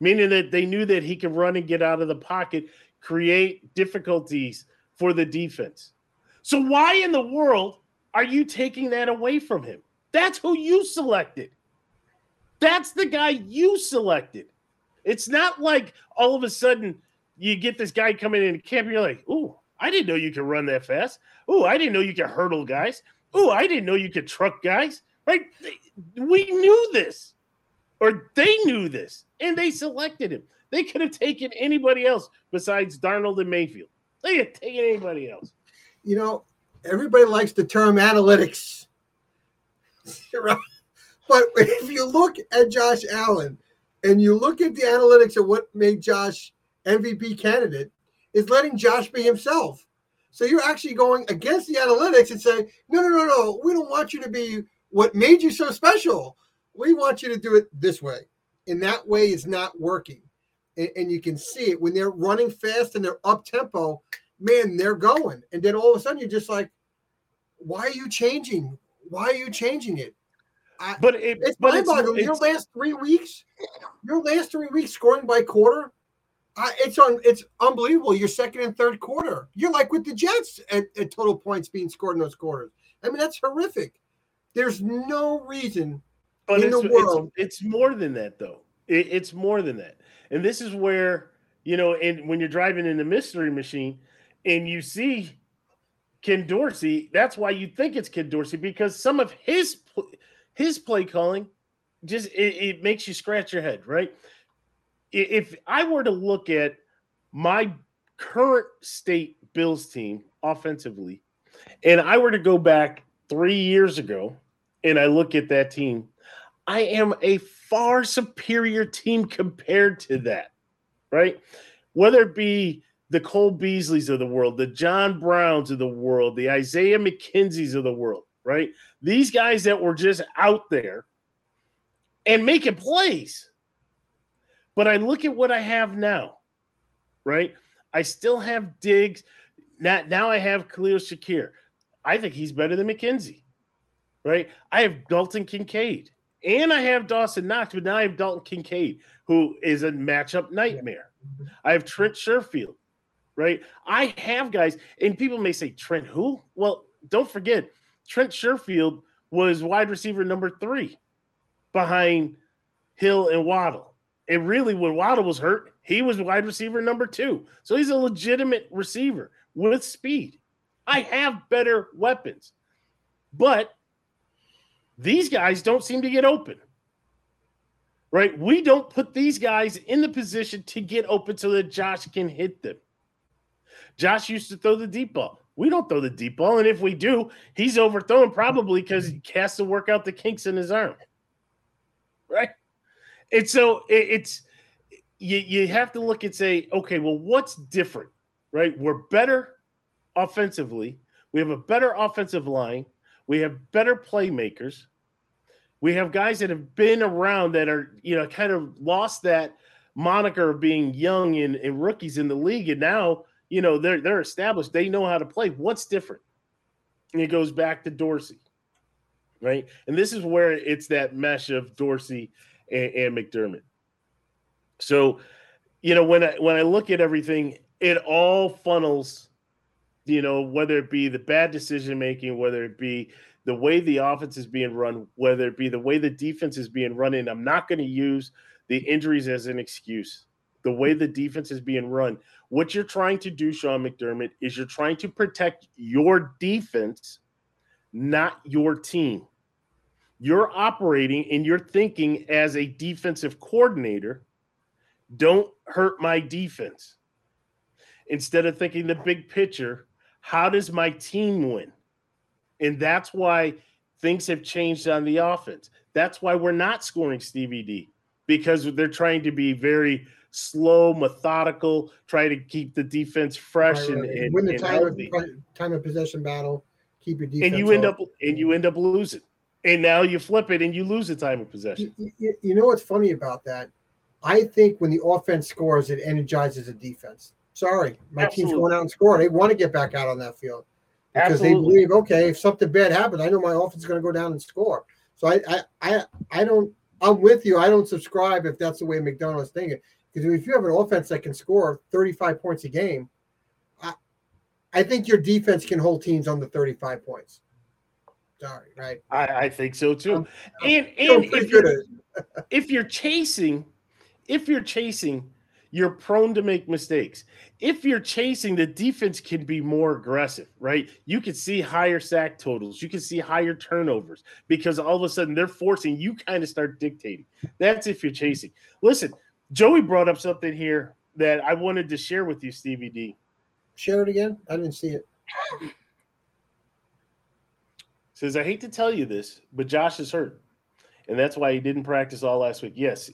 meaning that they knew that he could run and get out of the pocket, create difficulties for the defense. So why in the world are you taking that away from him? That's who you selected. That's the guy you selected. It's not like all of a sudden you get this guy coming in camp and you're like, "Ooh, I didn't know you could run that fast. Ooh, I didn't know you could hurdle guys. Ooh, I didn't know you could truck guys." Right? We knew this. Or they knew this and they selected him. They could have taken anybody else besides Darnold and Mayfield. They have taken anybody else. You know, everybody likes the term analytics. <laughs> But if you look at Josh Allen and you look at the analytics of what made Josh MVP candidate, is letting Josh be himself. So you're actually going against the analytics and saying, no, no, no, no, we don't want you to be what made you so special. We want you to do it this way. And that way is not working. And, and you can see it when they're running fast and they're up tempo, man, they're going. And then all of a sudden you're just like, why are you changing? Why are you changing it? I, But it, it's but mind it's, boggling. Your last three weeks, your last three weeks scoring by quarter, I, it's on. It's unbelievable. Your second and third quarter, you're like with the Jets at, at total points being scored in those quarters. I mean, that's horrific. There's no reason. But in it's, the world. it's, it's more than that though. It, it's more than that. And this is where, you know, and when you're driving in the mystery machine and you see Ken Dorsey, that's why you think it's Ken Dorsey because some of his his play calling just it, it makes you scratch your head, right? If I were to look at my current state Bills team offensively, and I were to go back three years ago and I look at that team, I am a far superior team compared to that, right? Whether it be the Cole Beasleys of the world, the John Browns of the world, the Isaiah McKenzie's of the world, right? These guys that were just out there and making plays. But I look at what I have now, right? I still have Diggs. Now, now I have Khalil Shakir. I think he's better than McKenzie, right? I have Dalton Kincaid and I have Dawson Knox, but now I have Dalton Kincaid, who is a matchup nightmare. I have Trent Sherfield, right? I have guys, and people may say, Trent who? Well, don't forget, Trent Sherfield was wide receiver number three behind Hill and Waddle. And really, when Waddle was hurt, he was wide receiver number two. So he's a legitimate receiver with speed. I have better weapons. But these guys don't seem to get open. Right? We don't put these guys in the position to get open so that Josh can hit them. Josh used to throw the deep ball. We don't throw the deep ball. And if we do, he's overthrown probably because he has to work out the kinks in his arm. Right? And so it, it's you you have to look and say, okay, well, what's different, right? We're better offensively. We have a better offensive line. We have better playmakers. We have guys that have been around that are, you know, kind of lost that moniker of being young and, and rookies in the league. And now, you know, they're they're established. They know how to play. What's different? And it goes back to Dorsey. Right. And this is where it's that mesh of Dorsey and, and McDermott. So, you know, when I when I look at everything, it all funnels, you know, whether it be the bad decision making, whether it be the way the offense is being run, whether it be the way the defense is being run in. I'm not going to use the injuries as an excuse. The way the defense is being run. What you're trying to do, Sean McDermott, is you're trying to protect your defense, not your team. You're operating and you're thinking as a defensive coordinator don't hurt my defense. Instead of thinking the big picture, how does my team win? And that's why things have changed on the offense. That's why we're not scoring Stevie D because they're trying to be very slow, methodical, try to keep the defense fresh right, right. and, and, win the and time, of, time of possession battle. Keep your defense. And you end up and you end up losing. And now you flip it and you lose the time of possession. You, you know what's funny about that? I think when the offense scores, it energizes the defense. Sorry, my Absolutely. team's going out and scoring. They want to get back out on that field because Absolutely. they believe, okay, if something bad happens, I know my offense is going to go down and score. So I, I, I, I don't. I'm with you. I don't subscribe if that's the way McDermott's thinking. Because if you have an offense that can score 35 points a game, I, I think your defense can hold teams under 35 points. Sorry, right? I, I think so too. I'm, and I'm and if you're, if you're chasing if you're chasing, you're prone to make mistakes. If you're chasing, the defense can be more aggressive, right? You can see higher sack totals, you can see higher turnovers because all of a sudden they're forcing you kind of start dictating. That's if you're chasing. Listen, Joey brought up something here that I wanted to share with you, Stevie D. Share it again. I didn't see it. Says, I hate to tell you this, but Josh is hurt and that's why he didn't practice all last week. Yes,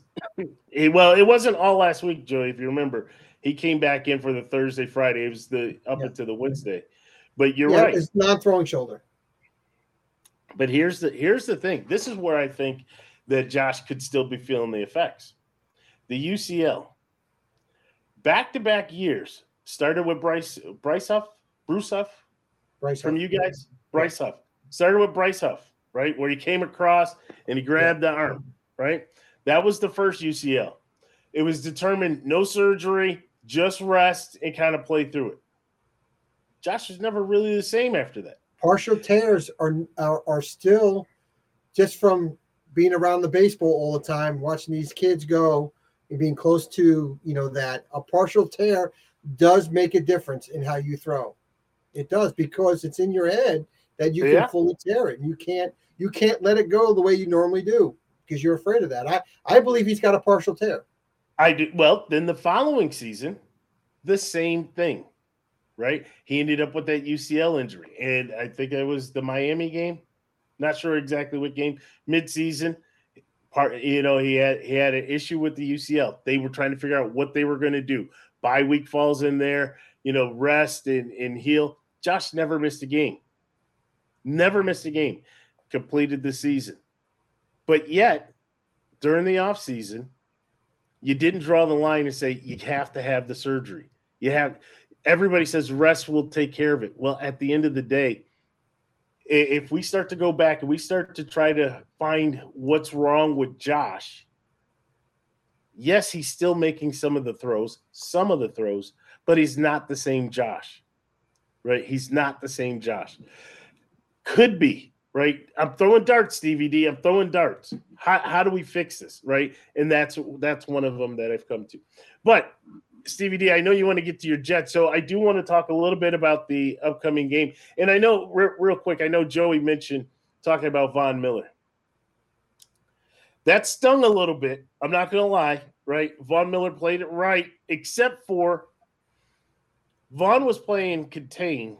he, well, it wasn't all last week, Joey. If you remember, he came back in for the Thursday, Friday. It was the up yeah. into the Wednesday. But you're yeah, right. It's not throwing shoulder. But here's the here's the thing. This is where I think that Josh could still be feeling the effects. The UCL, back to back years, started with Bryce Bryce Huff, Bruce Huff, Bryce from Huff. you guys. Bryce Huff started with Bryce Huff right? Where he came across and he grabbed yeah. the arm, right? That was the first UCL. It was determined no surgery, just rest and kind of play through it. Josh was never really the same after that. Partial tears are, are, are still just from being around the baseball all the time, watching these kids go and being close to, you know, that a partial tear does make a difference in how you throw. It does because it's in your head that you yeah. can fully tear it. And you can't you can't let it go the way you normally do because you're afraid of that. I, I believe he's got a partial tear. I do. Well, then the following season, the same thing, right? He ended up with that UCL injury. And I think it was the Miami game. Not sure exactly what game, midseason. Part, you know, he had he had an issue with the UCL. They were trying to figure out what they were going to do. Bye week falls in there, you know, rest and, and heal. Josh never missed a game. Never missed a game completed the season. But yet, during the offseason, you didn't draw the line and say you have to have the surgery. You have everybody says rest will take care of it. Well, at the end of the day, if we start to go back and we start to try to find what's wrong with Josh, yes, he's still making some of the throws, some of the throws, but he's not the same Josh, right? He's not the same Josh. Could be right? I'm throwing darts, DVD. I'm throwing darts. How, how do we fix this, right? And that's that's one of them that I've come to. But Stevie D, I know you want to get to your Jets, so I do want to talk a little bit about the upcoming game. And I know real, real quick, I know Joey mentioned talking about Von Miller. That stung a little bit. I'm not going to lie, right? Von Miller played it right, except for Von was playing contain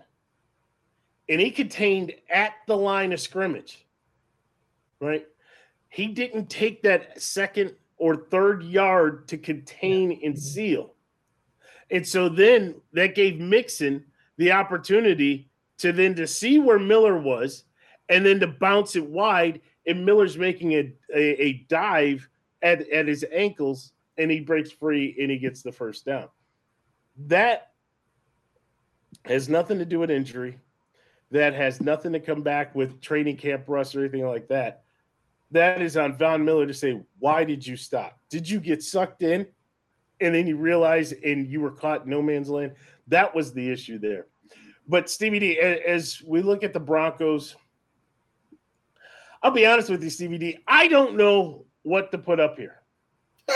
and he contained at the line of scrimmage, right? He didn't take that second or third yard to contain and seal. And so then that gave Mixon the opportunity to then to see where Miller was and then to bounce it wide. And Miller's making a, a, a dive at, at his ankles and he breaks free and he gets the first down. That has nothing to do with injury. That has nothing to come back with training camp rust or anything like that. That is on Von Miller to say, why did you stop? Did you get sucked in? And then you realize and you were caught in no man's land. That was the issue there. But Stevie D, as we look at the Broncos, I'll be honest with you, Stevie D, I don't know what to put up here.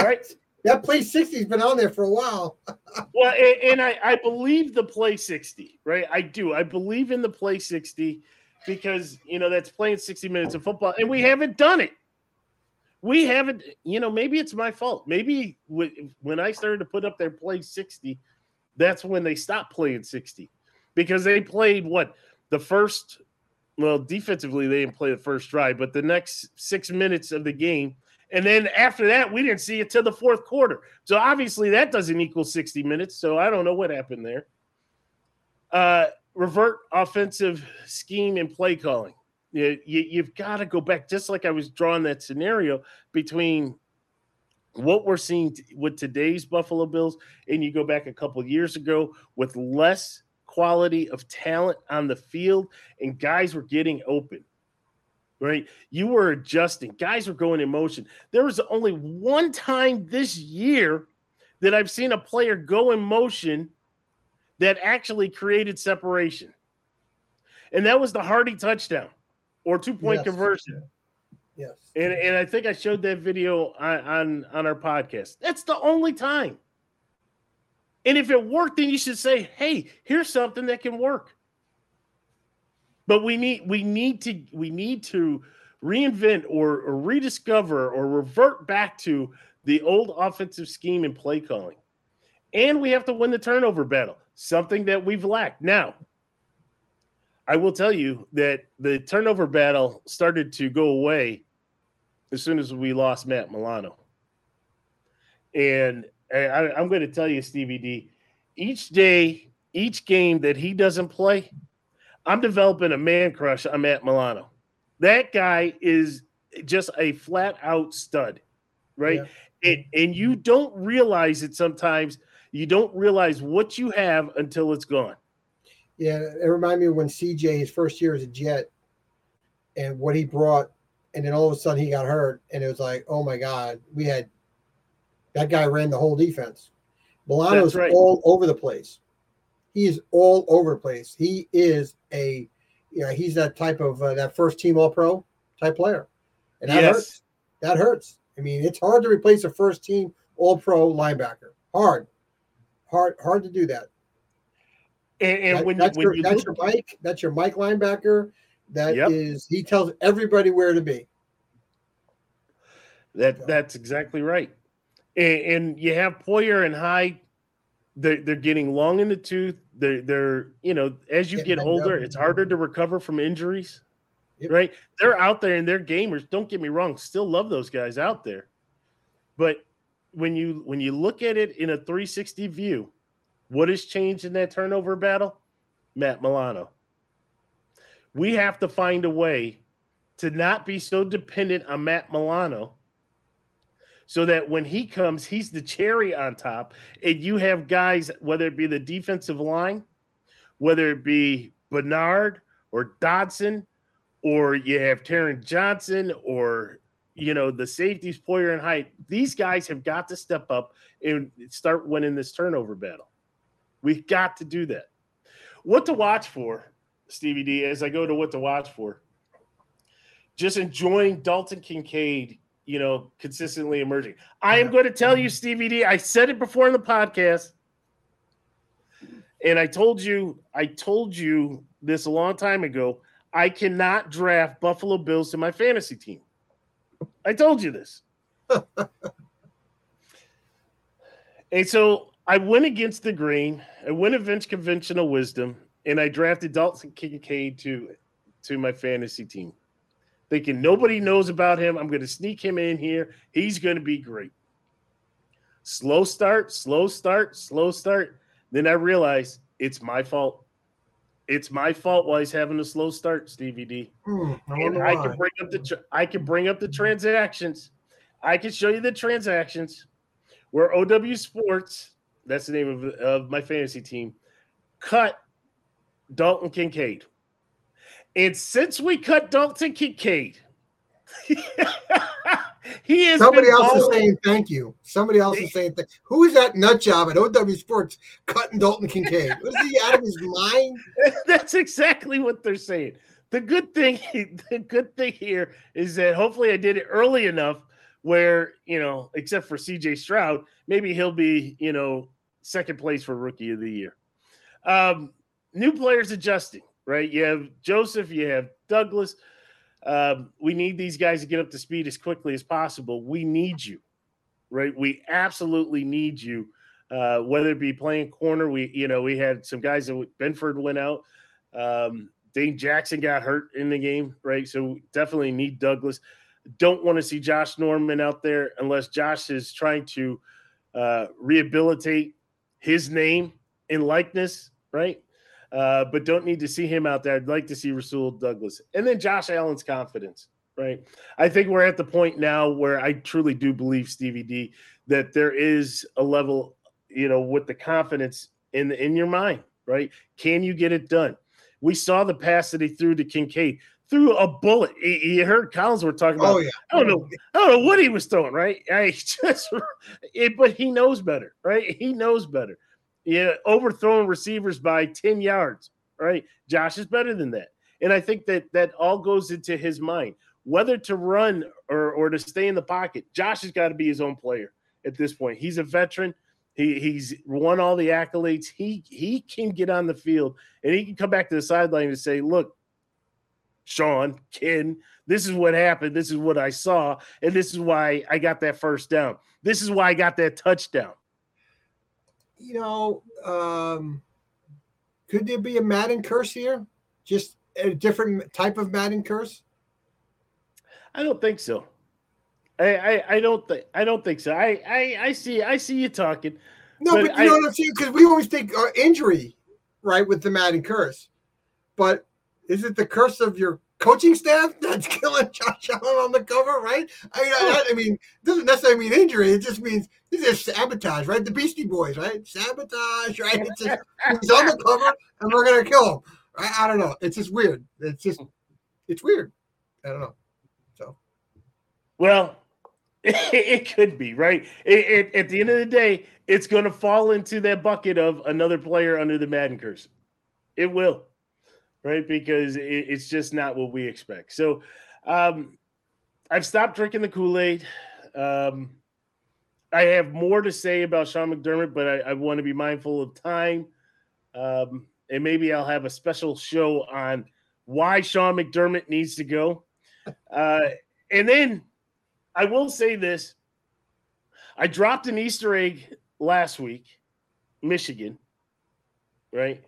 Right? <laughs> that play 60's been on there for a while. <laughs> well, and, and I, I believe the play 60, right? I do. I believe in the play 60 because you know that's playing 60 minutes of football, and we haven't done it. We haven't, you know, maybe it's my fault. Maybe when I started to put up their play 60, that's when they stopped playing 60 because they played what the first well defensively they didn't play the first drive but the next six minutes of the game and then after that we didn't see it till the fourth quarter. So obviously that doesn't equal 60 minutes. So i don't know what happened there. Uh revert offensive scheme and play calling. You, you, you've got to go back just like i was drawing that scenario between what we're seeing with today's buffalo bills and you go back a couple years ago with less quality of talent on the field, and guys were getting open. Right, you were adjusting. Guys were going in motion. There was only one time this year that I've seen a player go in motion that actually created separation, and that was the Hardy touchdown or two point yes. conversion. Yes, and and I think I showed that video on, on on our podcast. That's the only time. And if it worked, then you should say, "Hey, here's something that can work." But we need we need to we need to reinvent or, or rediscover or revert back to the old offensive scheme and play calling. And we have to win the turnover battle, something that we've lacked. Now, I will tell you that the turnover battle started to go away as soon as we lost Matt Milano. And I, I'm going to tell you, Stevie D, each day, each game that he doesn't play, I'm developing a man crush on Matt Milano. That guy is just a flat out stud, right? Yeah. And, and you don't realize it sometimes. You don't realize what you have until it's gone. Yeah, it reminded me of when CJ his first year as a Jet, and what he brought, and then all of a sudden he got hurt, and it was like, oh my God, we had that guy ran the whole defense. Milano's right. all over the place. He is all over the place. He is a, you know, he's that type of uh, that first team All Pro type player, and that yes. hurts. That hurts. I mean, it's hard to replace a first team All Pro linebacker. Hard, hard, hard to do that. And, and that, when, that's, when your, you that's your Mike, that's your Mike linebacker. That yep. is, he tells everybody where to be. That that's exactly right and, and you have Poyer and Hyde. They're, they're getting long in the tooth. They're, they're you know, as you get older, it's harder to recover from injuries, yep. right? They're out there and they're gamers. Don't get me wrong, still love those guys out there. But when you when you look at it in a 360 view, what has changed in that turnover battle? Matt Milano. We have to find a way to not be so dependent on Matt Milano so that when he comes, he's the cherry on top. And you have guys, whether it be the defensive line, whether it be Bernard or Dodson, or you have Taron Johnson, or you know the safeties, Poyer and Hyde. These guys have got to step up and start winning this turnover battle. We've got to do that. What to watch for, Stevie D? As I go to what to watch for, just enjoying Dalton Kincaid you know, consistently emerging. I am going to tell you, mm-hmm. Stevie D, I said it before in the podcast. And I told you, I told you this a long time ago. I cannot draft Buffalo Bills to my fantasy team. I told you this. <laughs> and so I went against the grain. I went against conventional wisdom, and I drafted Dalton Kincaid to to my fantasy team. Thinking nobody knows about him. I'm going to sneak him in here. He's going to be great. Slow start, slow start, slow start. Then I realize it's my fault. It's my fault why he's having a slow start, Stevie D. Hmm, I and I can bring up the tr- I can bring up the transactions. I can show you the transactions where OW Sports, that's the name of, of my fantasy team, cut Dalton Kincaid. And since we cut Dalton Kincaid, <laughs> he is Somebody else is saying thank you. Somebody else is saying thank. Who is that nut job at OW Sports cutting Dalton Kincaid? Was he out of his mind? <laughs> That's exactly what they're saying. The good thing, <laughs> the good thing here is that hopefully I did it early enough where you know, except for CJ Stroud, maybe he'll be you know second place for rookie of the year. Um, new players adjusting, right? You have Joseph, you have Douglas. Um, we need these guys to get up to speed as quickly as possible. We need you, right? We absolutely need you. Uh, whether it be playing corner, we you know we had some guys that Benford went out. Um, Dane Jackson got hurt in the game, right? So definitely need Douglas. Don't want to see Josh Norman out there unless Josh is trying to uh, rehabilitate his name and likeness, right? Uh, but don't need to see him out there. I'd like to see Rasul Douglas and then Josh Allen's confidence, right? I think we're at the point now where I truly do believe Stevie D that there is a level, you know, with the confidence in in your mind, right? Can you get it done? We saw the pass that he threw to Kincaid, threw a bullet. You heard Collinsworth talking about. Oh yeah. I don't know. I don't know what he was throwing, right? <laughs> I just, it, but he knows better, right? He knows better. Yeah, overthrowing receivers by ten yards, right? Josh is better than that, and I think that that all goes into his mind, whether to run or or to stay in the pocket. Josh has got to be his own player at this point. He's a veteran. He, he's won all the accolades. He he can get on the field and he can come back to the sideline and say, "Look, Sean, Ken, this is what happened. This is what I saw, and this is why I got that first down. This is why I got that touchdown." You know, um, could there be a Madden curse here? Just a different type of Madden curse? I don't think so. I I, I don't think I don't think so. I, I I see I see you talking. No, But but, you I- know what I'm saying? Because we always think uh, injury, right, with the Madden curse. But is it the curse of your coaching staff that's <laughs> killing Josh Allen on the cover, right? I mean, I, I mean, it doesn't necessarily mean injury. It just means this is sabotage, right? The Beastie Boys, right? Sabotage, right? It's just he's on the cover and we're gonna kill him. I, I don't know. It's just weird. It's just it's weird. I don't know. So Well, <laughs> it, could be right. It, it, at the end of the day, it's going to fall into that bucket of another player under the Madden curse. It will, right? Because it, it's just not what we expect. So, um, I've stopped drinking the Kool Aid. Um, I have more to say about Sean McDermott, but I, I want to be mindful of time. Um, and maybe I'll have a special show on why Sean McDermott needs to go. Uh, and then I will say this I dropped an Easter egg last week, Michigan, right?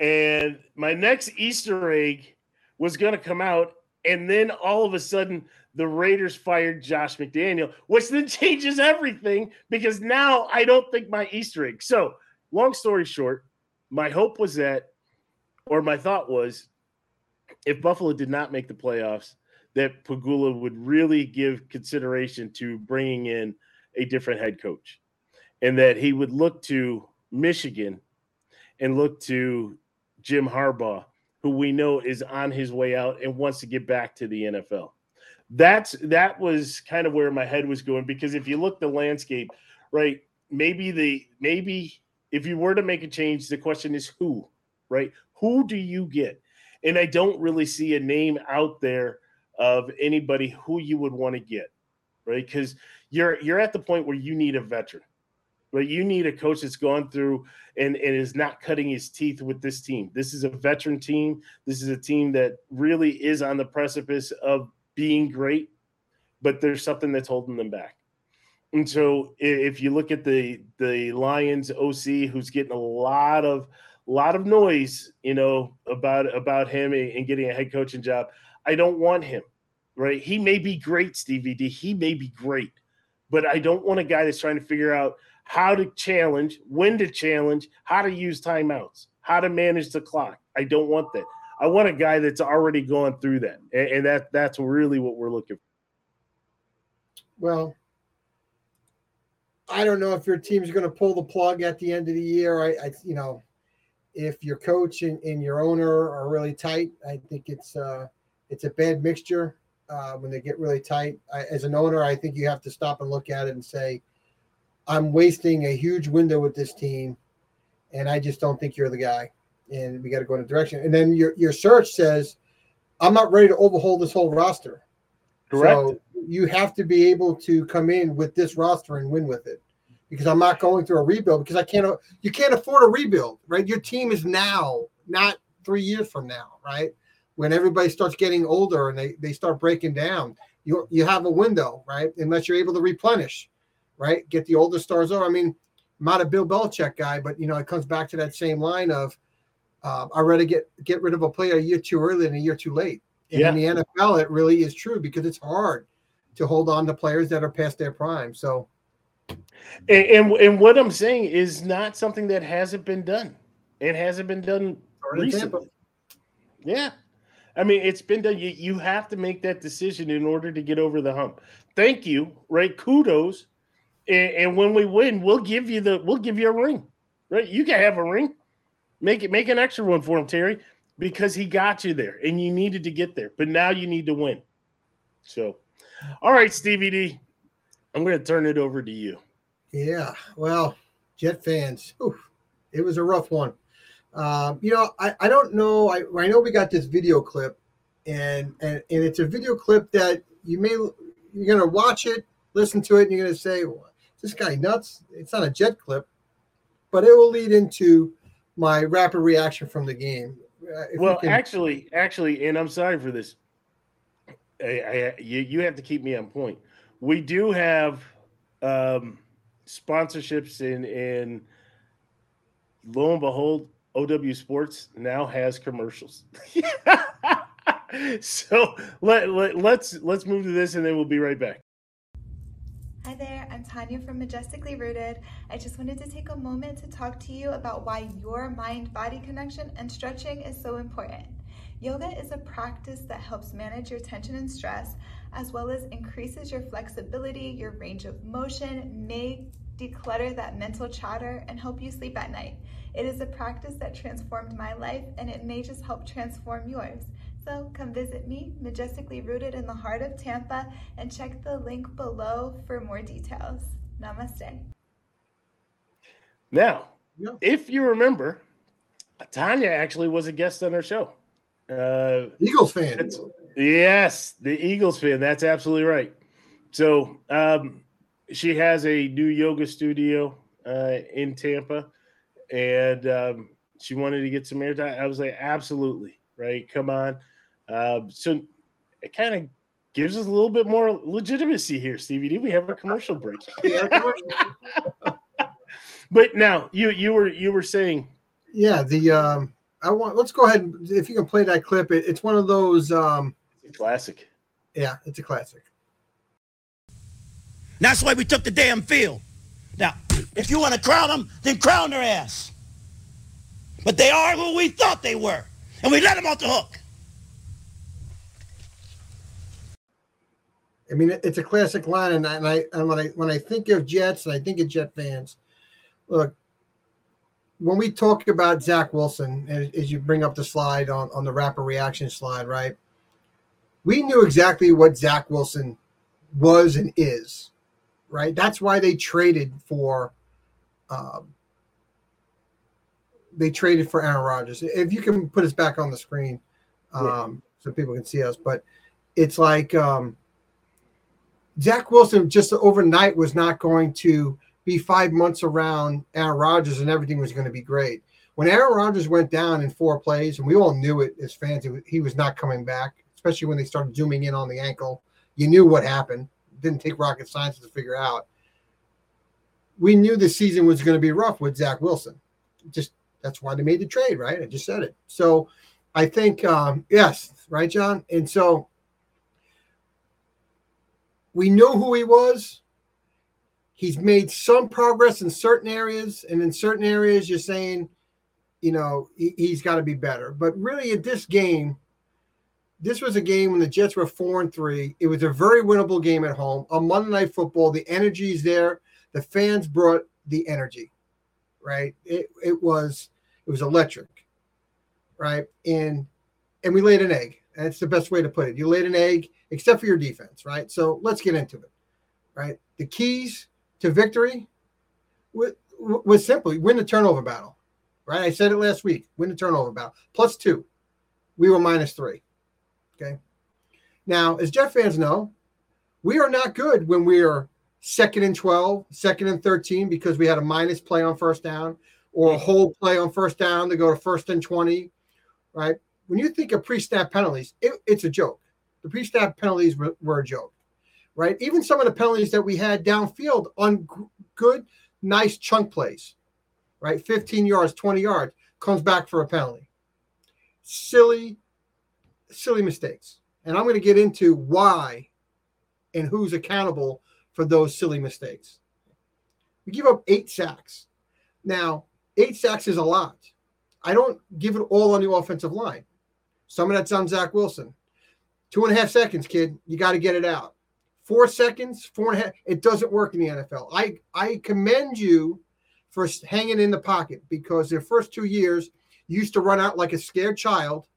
And my next Easter egg was going to come out. And then all of a sudden, the Raiders fired Josh McDaniel, which then <laughs> changes everything because now I don't think my Easter egg. So, long story short, my hope was that, or my thought was, if Buffalo did not make the playoffs, that Pegula would really give consideration to bringing in a different head coach and that he would look to Michigan and look to Jim Harbaugh, who we know is on his way out and wants to get back to the NFL. That's that was kind of where my head was going because if you look the landscape, right, maybe the maybe if you were to make a change, the question is who, right? Who do you get? And I don't really see a name out there of anybody who you would want to get, right? Because you're you're at the point where you need a veteran, right? You need a coach that's gone through and, and is not cutting his teeth with this team. This is a veteran team. This is a team that really is on the precipice of being great, but there's something that's holding them back. And so if you look at the the Lions OC, who's getting a lot of lot of noise, you know, about about him and getting a head coaching job, I don't want him right? He may be great, Stevie D. He may be great, but I don't want a guy that's trying to figure out how to challenge, when to challenge, how to use timeouts, how to manage the clock. I don't want that. I want a guy that's already gone through that, and, and that that's really what we're looking for. Well, I don't know if your team's going to pull the plug at the end of the year. I, I you know, if your coach and, and, your owner are really tight, I think it's uh, it's a bad mixture uh, when they get really tight. I, as an owner, I think you have to stop and look at it and say, I'm wasting a huge window with this team, and I just don't think you're the guy. And we got to go in a direction. And then your your search says, I'm not ready to overhaul this whole roster. Correct. So you have to be able to come in with this roster and win with it because I'm not going through a rebuild because I can't you can't afford a rebuild, right? Your team is now, not three years from now, right? When everybody starts getting older and they, they start breaking down, you you have a window, right? Unless you're able to replenish, right? Get the older stars over. I mean, I'm not a Bill Belichick guy, but you know, it comes back to that same line of uh, I'd rather get get rid of a player a year too early than a year too late. And yeah. in the NFL, it really is true because it's hard to hold on to players that are past their prime. So and, and, and what I'm saying is not something that hasn't been done. It hasn't been done recently. Yeah. I mean, it's been done. You, you have to make that decision in order to get over the hump. Thank you, right? Kudos. And, and when we win, we'll give you the we'll give you a ring. Right? You can have a ring. Make it make an extra one for him, Terry, because he got you there and you needed to get there. But now you need to win. So all right, Stevie D. I'm going to turn it over to you. Yeah. Well, Jet fans, it was a rough one. Um, you know, I, I don't know. I, I know we got this video clip, and, and and it's a video clip that you may you're gonna watch it, listen to it, and you're gonna say, well, "This guy nuts." It's not a Jet clip, but it will lead into my rapid reaction from the game. Uh, well, can... actually, actually, and I'm sorry for this. I, I, you, you have to keep me on point. We do have um, sponsorships in in lo and behold, OW Sports now has commercials. <laughs> so let, let let's let's move to this and then we'll be right back. Hi there, I'm Tanya from Majestically Rooted. I just wanted to take a moment to talk to you about why your mind body connection and stretching is so important. Yoga is a practice that helps manage your tension and stress, as well as increases your flexibility, your range of motion, may declutter that mental chatter, and help you sleep at night. It is a practice that transformed my life, and it may just help transform yours. So come visit me, majestically rooted in the heart of Tampa, and check the link below for more details. Namaste. Now, yeah. if you remember, Tanya actually was a guest on our show. Uh, Eagles fan. Yes, the Eagles fan. That's absolutely right. So um, she has a new yoga studio uh, in Tampa, and um, she wanted to get some airtime. I was like, absolutely, right? Come on. Uh, so it kind of gives us a little bit more legitimacy here, Stevie D. We have a commercial break. <laughs> <laughs> but now you you were you were saying, yeah, the um, I want. Let's go ahead. and If you can play that clip, it, it's one of those. Um, classic. Yeah, it's a classic. That's why we took the damn field. Now, if you want to crown them, then crown their ass. But they are who we thought they were, and we let them off the hook. I mean, it's a classic line, and I, and I and when I when I think of Jets, and I think of Jet fans, look, when we talk about Zach Wilson, as, as, you bring up the slide on, on the rapid reaction slide, right? We knew exactly what Zach Wilson was and is, right? That's why they traded for, um, they traded for Aaron Rodgers. If you can put us back on the screen, um, yeah. so people can see us, but it's like um, Zach Wilson just overnight was not going to be five months around Aaron Rodgers and everything was going to be great. When Aaron Rodgers went down in four plays, and we all knew it as fans, he was not coming back, especially when they started zooming in on the ankle. You knew what happened. It didn't take rocket science to figure out. We knew the season was going to be rough with Zach Wilson. Just that's why they made the trade, right? I just said it. So I think, um, yes, right, John? And so we know who he was. He's made some progress in certain areas, and in certain areas, you're saying, you know, he, he's got to be better. But really, in this game, this was a game when the Jets were four and three. It was a very winnable game at home. On Monday Night Football, the energy is there. The fans brought the energy, right? It it was it was electric, right? And and we laid an egg. That's the best way to put it. You laid an egg, except for your defense, right? So let's get into it, right? The keys to victory was, was simply win the turnover battle, right? I said it last week. Win the turnover battle. Plus two. We were minus three. Okay. Now, as Jet fans know, we are not good when we are second and 12, second and 13 because we had a minus play on first down or a whole play on first down to go to first and 20, right? When you think of pre snap penalties, it, it's a joke. The pre snap penalties were, were, a joke, right? Even some of the penalties that we had downfield on g- good, nice chunk plays, right? 15 yards, 20 yards comes back for a penalty. Silly, silly mistakes. And I'm going to get into why and who's accountable for those silly mistakes. We give up eight sacks. Now, eight sacks is a lot. I don't give it all on the offensive line. Some of that's on Zach Wilson. Two and a half seconds, kid. You got to get it out. Four seconds, four and a half. It doesn't work in the NFL. I, I commend you for hanging in the pocket because their first two years used to run out like a scared child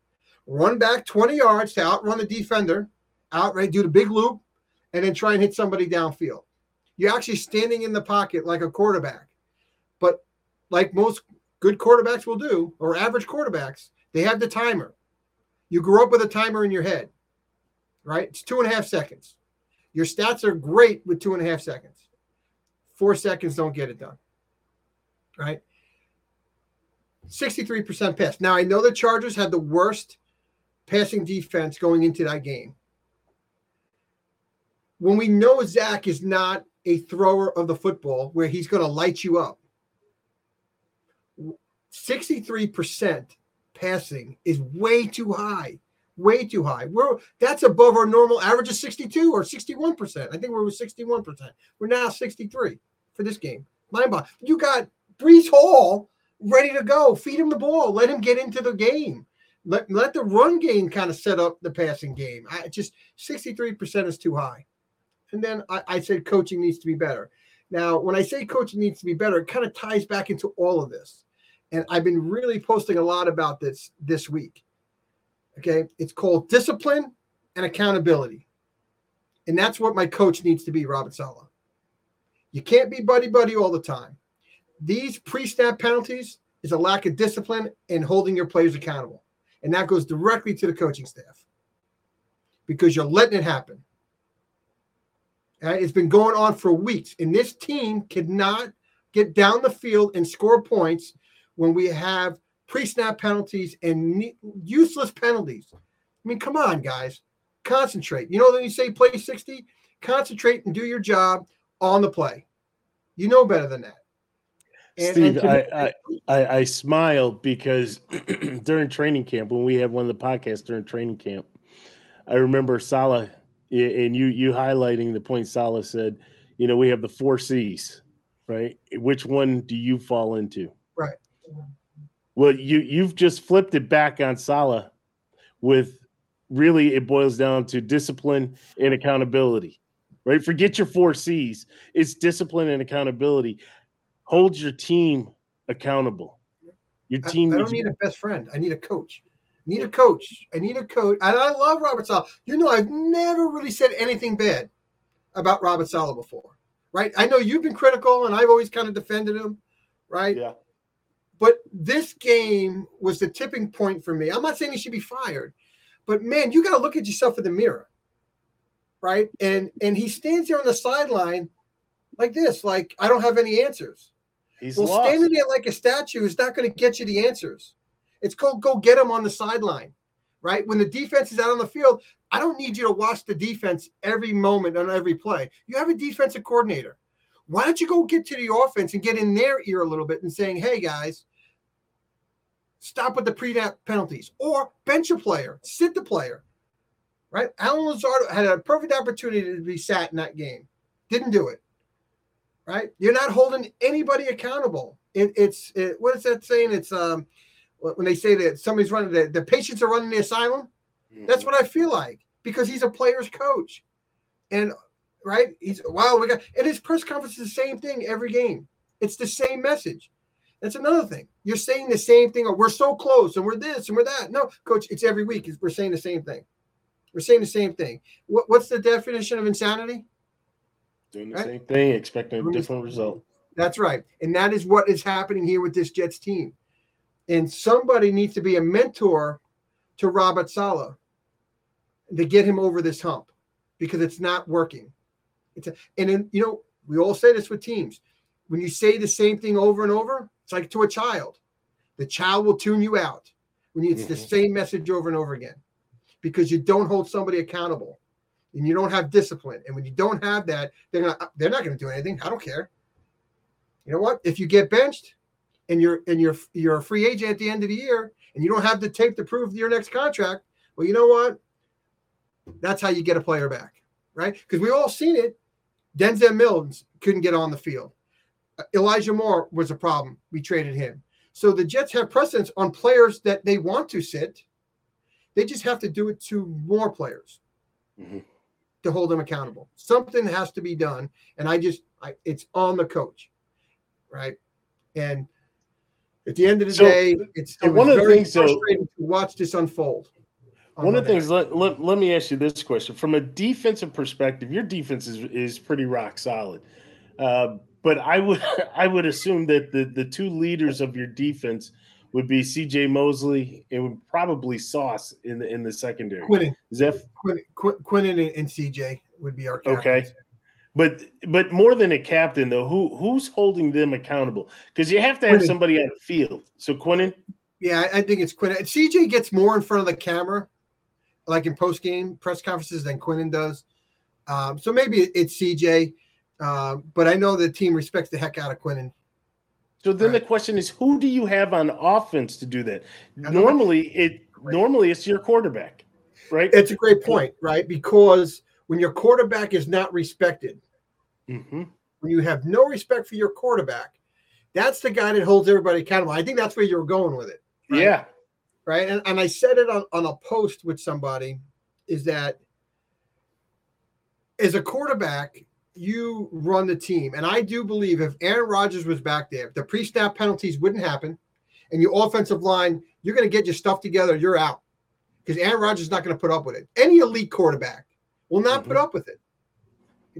run back 20 yards to outrun the defender, outright do the big loop, and then try and hit somebody downfield. You're actually standing in the pocket like a quarterback. But like most good quarterbacks will do, or average quarterbacks, they have the timer. You grew up with a timer in your head, right? It's two and a half seconds. Your stats are great with two and a half seconds. Four seconds don't get it done, right? 63% pass. Now, I know the Chargers had the worst passing defense going into that game. When we know Zach is not a thrower of the football where he's going to light you up, 63% passing is way too high. Way too high. We're that's above our normal average of 62 or 61%. I think we're 61%. We're now 63 for this game. Mind boggling. You got Breece Hall ready to go. Feed him the ball. Let him get into the game. Let, let the run game kind of set up the passing game. I just 63% is too high. And then I, I said coaching needs to be better. Now, when I say coaching needs to be better, it kind of ties back into all of this. And I've been really posting a lot about this this week. Okay. It's called discipline and accountability. And that's what my coach needs to be, Robert Saleh. You can't be buddy buddy all the time. These pre snap penalties is a lack of discipline and holding your players accountable. And that goes directly to the coaching staff because you're letting it happen. It's been going on for weeks. And this team cannot get down the field and score points when we have pre snap penalties and useless penalties. I mean, come on, guys. Concentrate. You know, when you say play 60, concentrate and do your job on the play. You know better than that. And, Steve, and I, I, I smiled because <clears throat> during training camp, when we had one of the podcasts during training camp, I remember Saleh and you you highlighting the point Saleh said, you know, we have the four C's, right? Which one do you fall into? Right. Well, you you've just flipped it back on Saleh with really it boils down to discipline and accountability. Right? Forget your four C's. It's discipline and accountability hold your team accountable. Your team. I, I don't need a best friend. I need a coach. I need a coach. I need a coach. And I love Robert Saleh. You know, I've never really said anything bad about Robert Saleh before, right? I know you've been critical, and I've always kind of defended him, right? Yeah. But this game was the tipping point for me. I'm not saying he should be fired, but man, you got to look at yourself in the mirror, right? And and he stands there on the sideline like this, like I don't have any answers. He's well, lost. standing there like a statue is not going to get you the answers. It's called go get him on the sideline, right? When the defense is out on the field, I don't need you to watch the defense every moment on every play. You have a defensive coordinator. Why don't you go get to the offense and get in their ear a little bit and saying, hey guys, stop with the pre penalties or bench a player, sit the player, right? Allen Lazard had a perfect opportunity to be sat in that game, didn't do it. Right? You're not holding anybody accountable. It, it's it, what is that saying? It's um when they say that somebody's running the, the patients are running the asylum. That's what I feel like because he's a player's coach, and right, he's wow. We got and his press conference is the same thing every game. It's the same message. That's another thing. You're saying the same thing. Or we're so close, and we're this, and we're that. No, coach, it's every week. We're saying the same thing. We're saying the same thing. What, what's the definition of insanity? Doing the right? same thing, expecting a different result. That's right, and that is what is happening here with this Jets team. And somebody needs to be a mentor to Robert Saleh to get him over this hump because it's not working. It's a, and then, you know, we all say this with teams. When you say the same thing over and over, it's like to a child. The child will tune you out when it's the same message over and over again because you don't hold somebody accountable and you don't have discipline. And when you don't have that, they're not they're not going to do anything. I don't care. You know what? If you get benched and you're and you're you're a free agent at the end of the year and you don't have to take the tape to prove your next contract, well, you know what? That's how you get a player back, right? Because we all seen it. Denzel Mims couldn't get on the field. Elijah Moore was a problem. We traded him. So the Jets have precedence on players that they want to sit. They just have to do it to more players mm-hmm. to hold them accountable. Something has to be done, and I just I, it's on the coach, right? And at the end of the so, day, it's it one of the things frustrating so, to watch this unfold. One of the things, let, let, let me ask you this question. From a defensive perspective, your defense is, is pretty rock solid. Uh, but I would <laughs> I would assume that the, the two leaders of your defense would be CJ Mosley and probably Sauce in the in the secondary. Quinnen. Is that Quinnen, Quinnen and CJ would be our captains. okay. But but more than a captain though, who who's holding them accountable? Because you have to have Quinnen. somebody on the field. So Quinnen. Yeah, I think it's Quinnen. CJ gets more in front of the camera like in post game press conferences than Quinnen does. Um, so maybe it's CJ, uh, but I know the team respects the heck out of Quinnen. So then right. the question is, who do you have on offense to do that? Normally, it normally it's your quarterback, right? It's a great point, right? Because when your quarterback is not respected, mm-hmm. when you have no respect for your quarterback, that's the guy that holds everybody accountable. I think that's where you're going with it. Right? Yeah, right? And, and I said it on, on a post with somebody is that as a quarterback, you run the team. And I do believe if Aaron Rodgers was back there, the pre snap penalties wouldn't happen. And your offensive line, you're going to get your stuff together, you're out. Because Aaron Rodgers is not going to put up with it. Any elite quarterback will not mm-hmm. put up with it.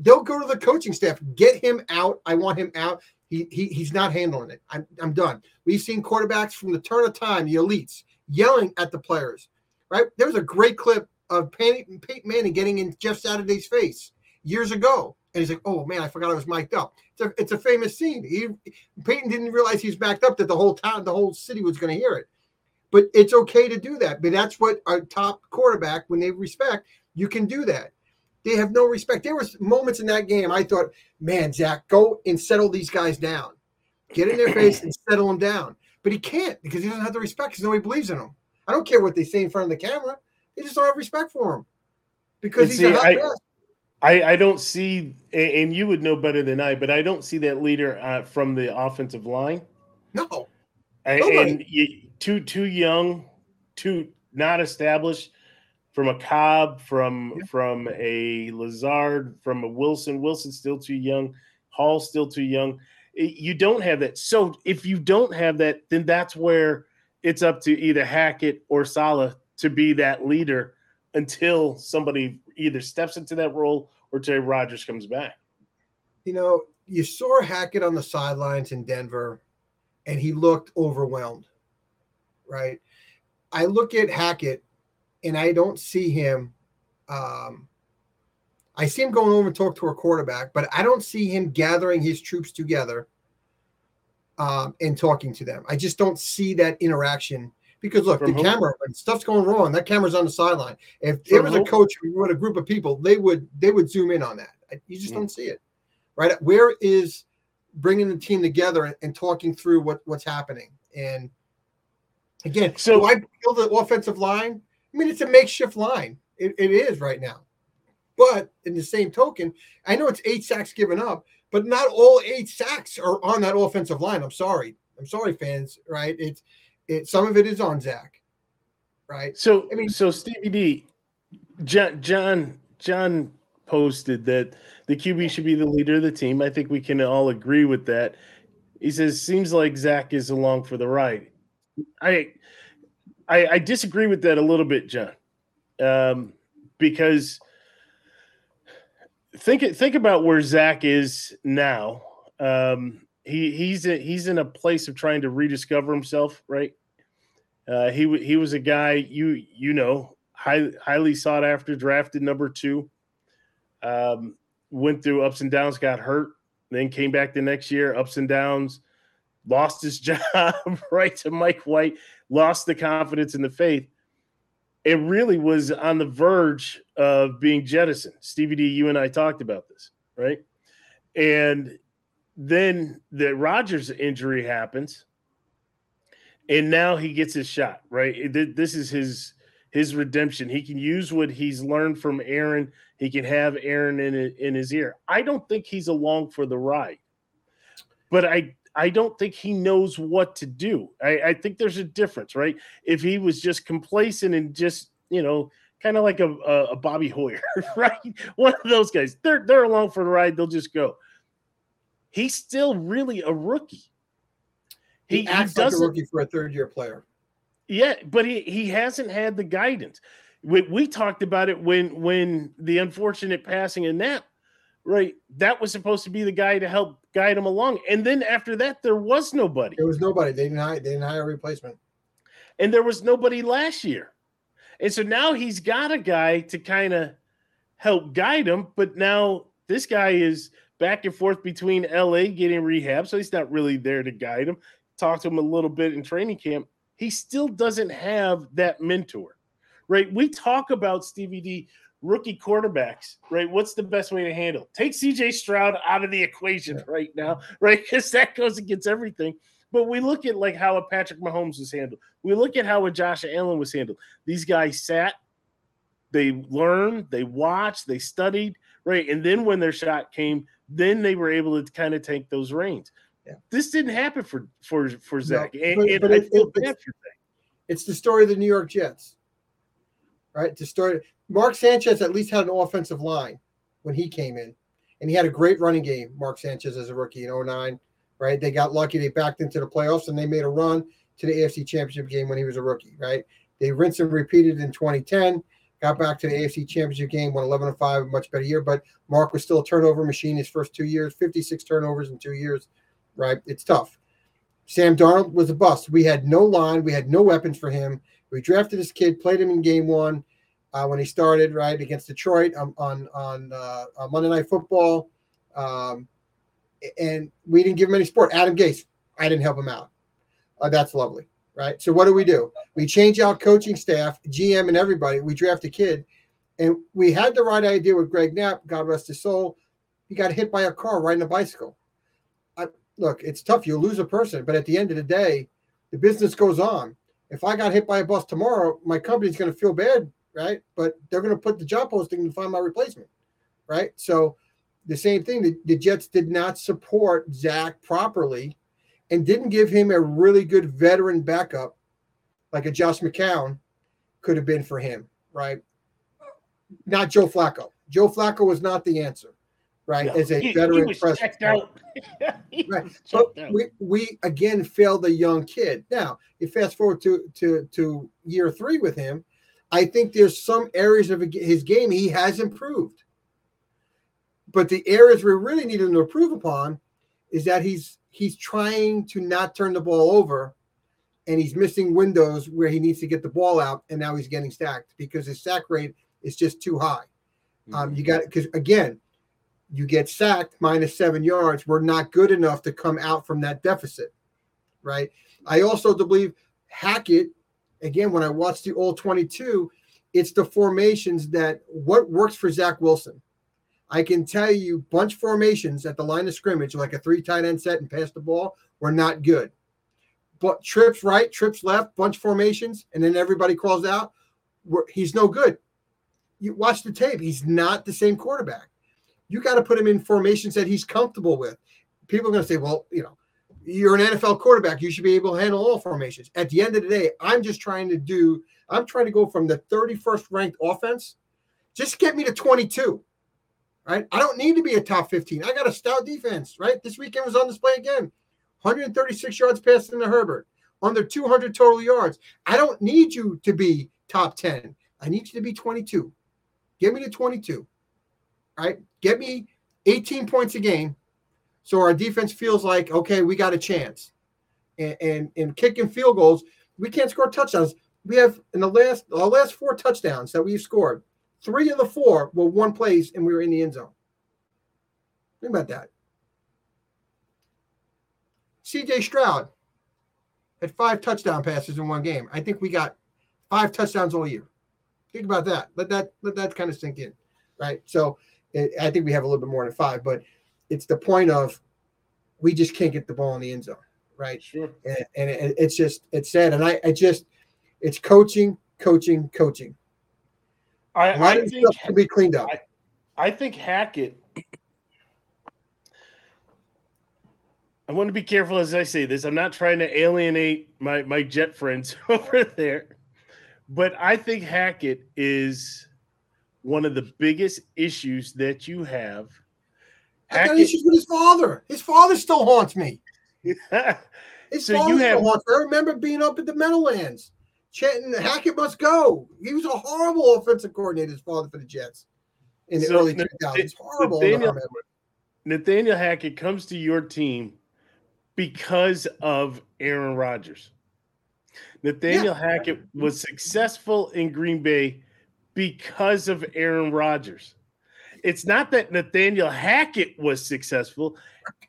Don't go to the coaching staff, get him out. I want him out. He, he he's not handling it. I'm, I'm done. We've seen quarterbacks from the turn of time, the elites, yelling at the players. Right? There was a great clip of Peyton, Peyton Manning getting in Jeff Saturday's face years ago, and he's like, "Oh man, I forgot I was mic'd up." It's a it's a famous scene. He, Peyton didn't realize he was backed up that the whole town, the whole city was going to hear it. But it's okay to do that. But that's what our top quarterback, when they respect, you can do that. They have no respect. There was moments in that game I thought, man, Zach, go and settle these guys down. Get in their face and settle them down but he can't because he doesn't have the respect because nobody believes in him. I don't care what they say in front of the camera; they just don't have respect for him because he's see, I, I, I don't see, and you would know better than I, but I don't see that leader uh, from the offensive line. No, and, and you, too too young, too not established. From a Cobb, from yeah. from a Lazard, from a Wilson. Wilson still too young. Hall still too young you don't have that. So if you don't have that, then that's where it's up to either Hackett or Saleh to be that leader until somebody either steps into that role or Terry Rodgers comes back. You know, you saw Hackett on the sidelines in Denver and he looked overwhelmed, right? I look at Hackett and I don't see him um, I see him going over and talk to a quarterback, but I don't see him gathering his troops together um, and talking to them. I just don't see that interaction because look, From the camera when stuff's going wrong, that camera's on the sideline. If there was a coach with a group of people, they would they would zoom in on that. You just mm. don't see it, right? Where is bringing the team together and, and talking through what what's happening? And again, so I build the offensive line. I mean, it's a makeshift line It, it is right now. But in the same token, I know it's eight sacks given up, but not all eight sacks are on that offensive line. I'm sorry. I'm sorry, fans. Right? It's it. Some of it is on Zach. Right. So I mean, so Stevie D, John John John posted that the QB should be the leader of the team. I think we can all agree with that. He says, "Seems like Zach is along for the ride." I I, I disagree with that a little bit, John, um, because think think about where Zach is now. Um, he he's a, he's in a place of trying to rediscover himself, right? Uh, he he was a guy you you know high, highly sought after, drafted number two. Um, went through ups and downs, got hurt, then came back the next year, ups and downs, lost his <laughs> job right to Mike White, lost the confidence and the faith. It really was on the verge of being jettisoned. Stevie D, you and I talked about this, right? And then the Rodgers injury happens, and now he gets his shot, right? This is his his redemption. He can use what he's learned from Aaron. He can have Aaron in in his ear. I don't think he's along for the ride, but I I don't think he knows what to do. I, I think there's a difference, right? If he was just complacent and just, you know, kind of like a, a, Bobby Hoyer, <laughs> right? One of those guys. They're they're along for the ride. They'll just go. He's still really a rookie. He, he acts like a rookie for a third year player. Yeah, but he he hasn't had the guidance. We, we talked about it when when the unfortunate passing of Knapp right? That was supposed to be the guy to help guide him along. And then after that, there was nobody. There was nobody. They didn't hire, they didn't hire a replacement. And there was nobody last year. And so now he's got a guy to kind of help guide him. But now this guy is back and forth between LA getting rehab. So he's not really there to guide him. Talk to him a little bit in training camp. He still doesn't have that mentor, right? We talk about Stevie D rookie quarterbacks, right? What's the best way to handle? Take CJ Stroud out of the equation yeah. right now, right? <laughs> Because that goes against everything. But we look at like how a Patrick Mahomes was handled. We look at how a Josh Allen was handled. These guys sat, they learned, they watched, they studied, right? And then when their shot came, then they were able to kind of take those reins. Yeah. This didn't happen for for for Zach. No, and, but, and but it, it, it's, it's the story of the New York Jets, right? To start Mark Sanchez at least had an offensive line when he came in, and he had a great running game. Mark Sanchez as a rookie in 09, right? They got lucky; they backed into the playoffs, and they made a run to the AFC Championship game when he was a rookie, right? They rinsed and repeated in 2010, got back to the AFC Championship game, won 11 5, a much better year. But Mark was still a turnover machine his first two years, 56 turnovers in two years, right? It's tough. Sam Darnold was a bust. We had no line, we had no weapons for him. We drafted this kid, played him in game one uh, when he started right against Detroit on on on, uh, on Monday Night Football, um, and we didn't give him any support. Adam Gase, I didn't help him out. Uh, that's lovely, right? So what do we do? We change out coaching staff, GM, and everybody. We draft a kid, and we had the right idea with Greg Knapp. God rest his soul. He got hit by a car riding a bicycle. I, look, it's tough. You lose a person, but at the end of the day, the business goes on. If I got hit by a bus tomorrow, my company's going to feel bad right? But they're going to put the job posting to find my replacement, right? So the same thing. The, the Jets did not support Zach properly, and didn't give him a really good veteran backup, like a Josh McCown could have been for him, right? Not Joe Flacco. Joe Flacco was not the answer, right? No, As a he, veteran <laughs> he president. right. But we, we again failed a young kid. Now you fast forward to to to year three with him, I think there's some areas of his game he has improved. But the areas we really need him to improve upon is that he's he's trying to not turn the ball over and he's missing windows where he needs to get the ball out and now he's getting stacked because his sack rate is just too high. Mm-hmm. Um, you got it because again, you get sacked minus seven yards. We're not good enough to come out from that deficit, right? I also believe Hackett again, when I watch the all 22, it's the formations that what works for Zach Wilson. I can tell you, bunch formations at the line of scrimmage, like a three tight end set and pass the ball, were not good. But trips right, trips left, bunch formations, and then everybody calls out. He's no good. you watch the tape. He's not the same quarterback. You got to put him in formations that he's comfortable with. People are going to say, well, you know, you're an NFL quarterback. You should be able to handle all formations. At the end of the day, I'm just trying to do, I'm trying to go from the 31st ranked offense, just get me to 22. Right. I don't need to be a top 15. I got a stout defense. Right. This weekend was on display again 136 yards passing to Herbert, under 200 total yards. I don't need you to be top 10. I need you to be 22. Get me to 22. Right. Get me 18 points a game so our defense feels like, okay, we got a chance. And, and, and kicking field goals, we can't score touchdowns. We have in the last the last four touchdowns that we've scored, three of the four were one place and we were in the end zone. Think about that. CJ Stroud had five touchdown passes in one game. I think we got five touchdowns all year. Think about that. Let that let that kind of sink in, right? So it, I think we have a little bit more than five, but it's the point of we just can't get the ball in the end zone, right? Sure. And, and it, it's just it's sad, and I, I just it's coaching, coaching, coaching. I, I think stuff to be cleaned up. I think Hackett. I want to be careful as I say this. I'm not trying to alienate my my Jet friends <laughs> over there, but I think Hackett is one of the biggest issues that you have. I got issues with his father. His father still haunts me. <laughs> His So father you still have- haunts me. I remember being up at the Meadowlands. Chanting Hackett must go. He was a horrible offensive coordinator, his father for the Jets in the So, early Nath- 2000s. Horrible. Nathaniel- Nathaniel Hackett comes to your team because of Aaron Rodgers. Nathaniel Hackett was successful in Green Bay because of Aaron Rodgers. It's not that Nathaniel Hackett was successful.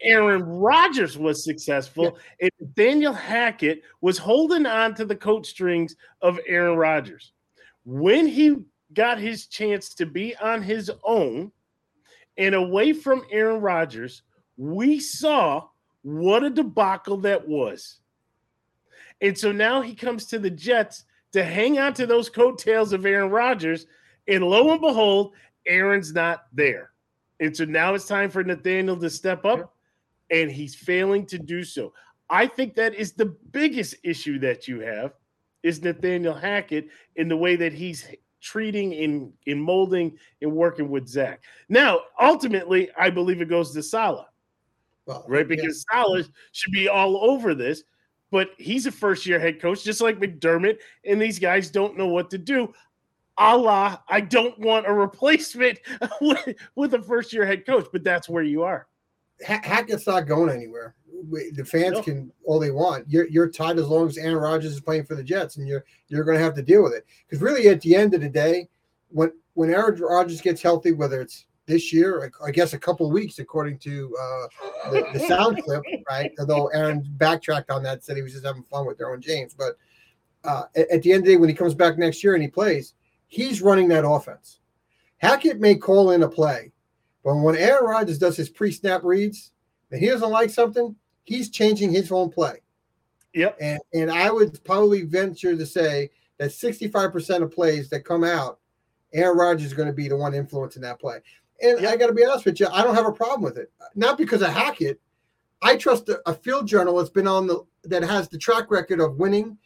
Aaron Rodgers was successful, and Nathaniel Hackett was holding on to the coat strings of Aaron Rodgers. When he got his chance to be on his own and away from Aaron Rodgers, we saw what a debacle that was. And so now he comes to the Jets to hang on to those coattails of Aaron Rodgers. And lo and behold, Aaron's not there. And so now it's time for Nathaniel to step up, and he's failing to do so. I think that is the biggest issue that you have is Nathaniel Hackett in the way that he's treating in in molding and working with Zach. Now, ultimately, I believe it goes to Saleh Well, right? yeah. Because Saleh should be all over this, but he's a first year head coach, just like McDermott, and these guys don't know what to do. Allah, I don't want a replacement <laughs> with, with a first year head coach, but that's where you are. Ha- Hackett's not going anywhere. The fans No. can all they want. You're you're tied as long as Aaron Rodgers is playing for the Jets, and you're you're going to have to deal with it. Because really, at the end of the day, when when Aaron Rodgers gets healthy, whether it's this year, I I guess a couple of weeks, according to uh, the, the sound clip, right? Although Aaron backtracked on that, said he was just having fun with Derwin James. But uh, at, at the end of the day, when he comes back next year and he plays, he's running that offense. Hackett may call in a play, but when Aaron Rodgers does his pre-snap reads and he doesn't like something, he's changing his own play. Yep. And and I would probably venture to say that 65% of plays that come out, Aaron Rodgers is going to be the one influencing that play. And I got to be honest with you, I don't have a problem with it. Not because of Hackett. I trust a, a field journal that's been on the that has the track record of winning,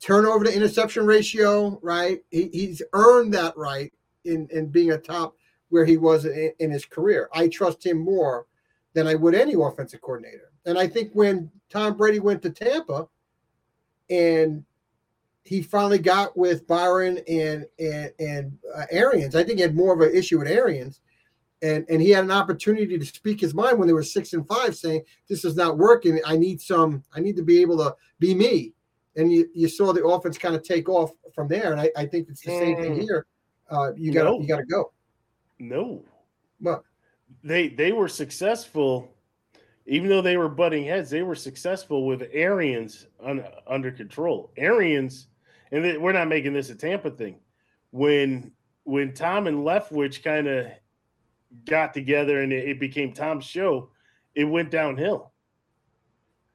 turnover to interception ratio, right? He, he's earned that right in in being a top where he was in, in his career. I trust him more than I would any offensive coordinator. And I think when Tom Brady went to Tampa and he finally got with Byron and and and uh, Arians, I think he had more of an issue with Arians. And, and he had an opportunity to speak his mind when they were six and five, saying, This is not working. I need some, I need to be able to be me. And you, you saw the offense kind of take off from there. And I, I think it's the same thing Mm. here. Uh, you gotta No. you gotta go. No. But They they were successful, even though they were butting heads, they were successful with Arians un, under control. Arians, and th- we're not making this a Tampa thing. When when Tom and Leftwich kind of got together and it, it became Tom's show, it went downhill.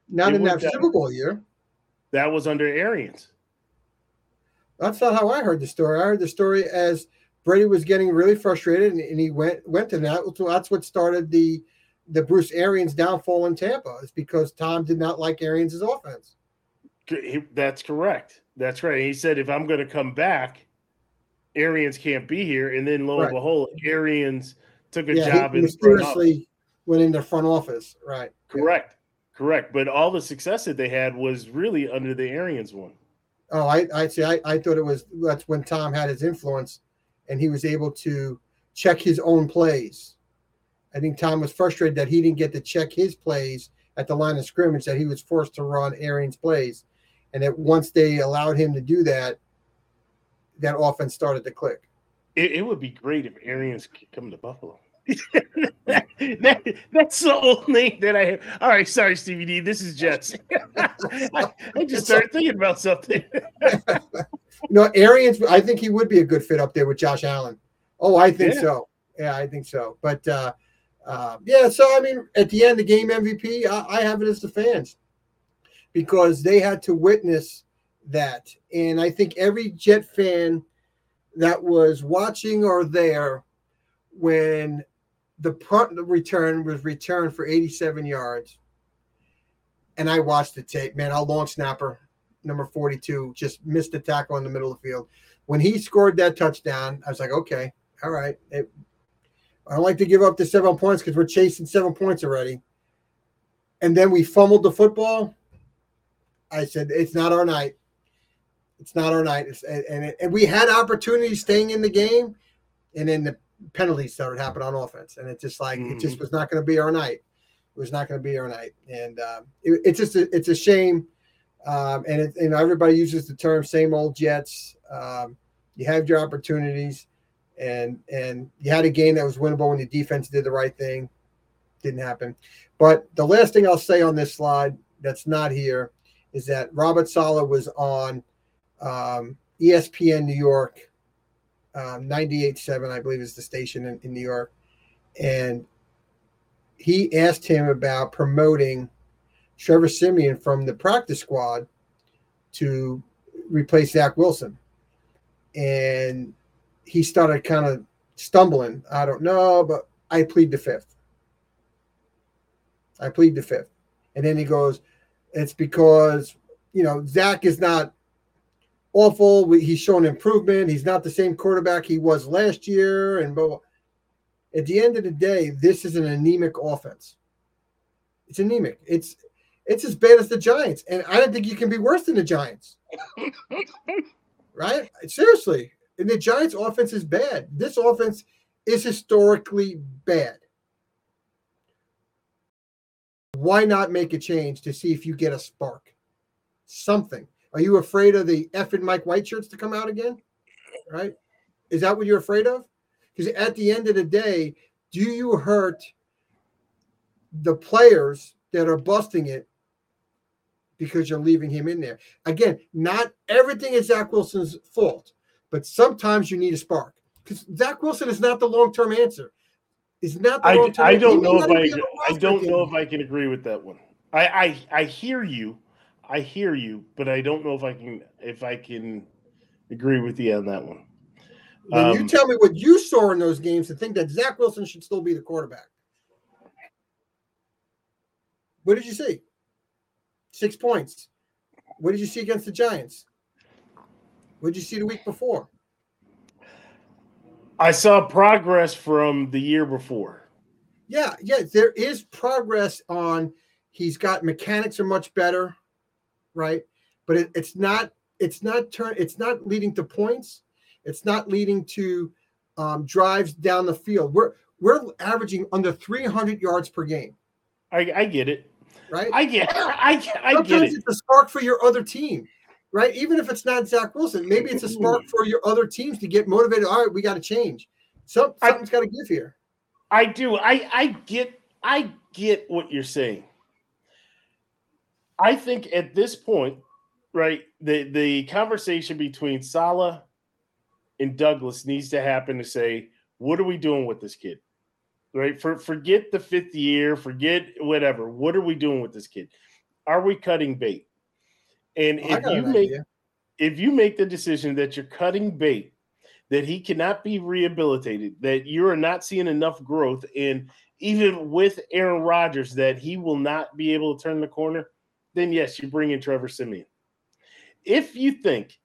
not It in that down. Super Bowl year. That was under Arians. That's not how I heard the story. I heard the story as Brady was getting really frustrated, and, and he went went to that. So that's what started the the Bruce Arians downfall in Tampa. Is because Tom did not like Arians' offense. That's correct. That's right. He said, if I'm going to come back, Arians can't be here. And then lo and right. behold, Arians took a yeah, job in mysteriously went into front office. Right. Correct. Correct. But all the success that they had was really under the Arians one. Oh, I I see. I, I thought it was that's when Tom had his influence and he was able to check his own plays. I think Tom was frustrated that he didn't get to check his plays at the line of scrimmage, that he was forced to run Arians plays. And that once they allowed him to do that, that offense started to click. It, it would be great if Arians could come to Buffalo. That, that, that's the old name that I have. All right, sorry, Stevie D. This is Jets. <laughs> I, I, just started thinking about something. <laughs> no, Arians. I think he would be a good fit up there with Josh Allen. Oh, I think yeah. so. Yeah, I think so. But uh, uh, yeah, so I mean, at the end, the game MVP, I, I have it as the fans because they had to witness that. And I think every Jet fan that was watching or there when the punt return was returned for 87 yards, and I watched the tape, man, our long snapper, number 42, just missed the tackle in the middle of the field. When he scored that touchdown, I was like, okay, all right. It, I don't like to give up the seven points because we're chasing seven points already. And then we fumbled the football. I said, it's not our night. It's not our night. It's, and, and, and we had opportunities staying in the game. And then the penalties started happening on offense. And it just like, mm-hmm. it just mm-hmm. was not going to be our night. It was not going to be our night. And um, it, it's just, a, it's a shame. Um, and, it, and everybody uses the term same old Jets. Um, you have your opportunities and and you had a game that was winnable when the defense did the right thing. Didn't happen. But the last thing I'll say on this slide that's not here is that Robert Saleh was on um, ESPN New York, um, 98.7, I believe is the station in, in New York. And he asked him about promoting Trevor Siemian from the practice squad to replace Zach Wilson. And he started kind of stumbling. I don't know, but I plead the fifth. I plead the fifth. And then he goes, it's because, you know, Zach is not awful. He's shown improvement. He's not the same quarterback he was last year. And but at the end of the day, this is an anemic offense. It's anemic. It's it's as bad as the Giants. And I don't think you can be worse than the Giants. <laughs> right? Seriously. And the Giants' offense is bad. This offense is historically bad. Why not make a change to see if you get a spark? Something. Are you afraid of the effing Mike White shirts to come out again? Right? Is that what you're afraid of? Because at the end of the day, do you hurt the players that are busting it because you're leaving him in there? Again, not everything is Zach Wilson's fault but sometimes you need a spark because Zach Wilson is not the long term answer. Is not the long term. I, I don't know if I I don't know if I can agree with that one. I, I I hear you, I hear you, but I don't know if I can if I can agree with you on that one. Um, you tell me what you saw in those games to think that Zach Wilson should still be the quarterback. What did you see? Six points. What did you see against the Giants? What did you see the week before? I saw progress from the year before. Yeah, yeah, there is progress on. He's got mechanics are much better, right? But it, it's not. It's not turn. It's not leading to points. It's not leading to um, drives down the field. We're we're averaging under 300 yards per game. I, I get it. Right. I get. I, I Sometimes get it. It's a spark for your other team right? Even if it's not Zach Wilson, maybe it's a spark for your other teams to get motivated. All right, we got to change. So something's got to give here. I do. I I get I get what you're saying. I think at this point, right, the the conversation between Saleh and Douglas needs to happen to say, what are we doing with this kid? Right? For forget the fifth year, forget whatever. What are we doing with this kid? Are we cutting bait? And if you make idea. if you make the decision that you're cutting bait, that he cannot be rehabilitated, that you are not seeing enough growth, and even with Aaron Rodgers, that he will not be able to turn the corner, then yes, you bring in Trevor Siemian. If you think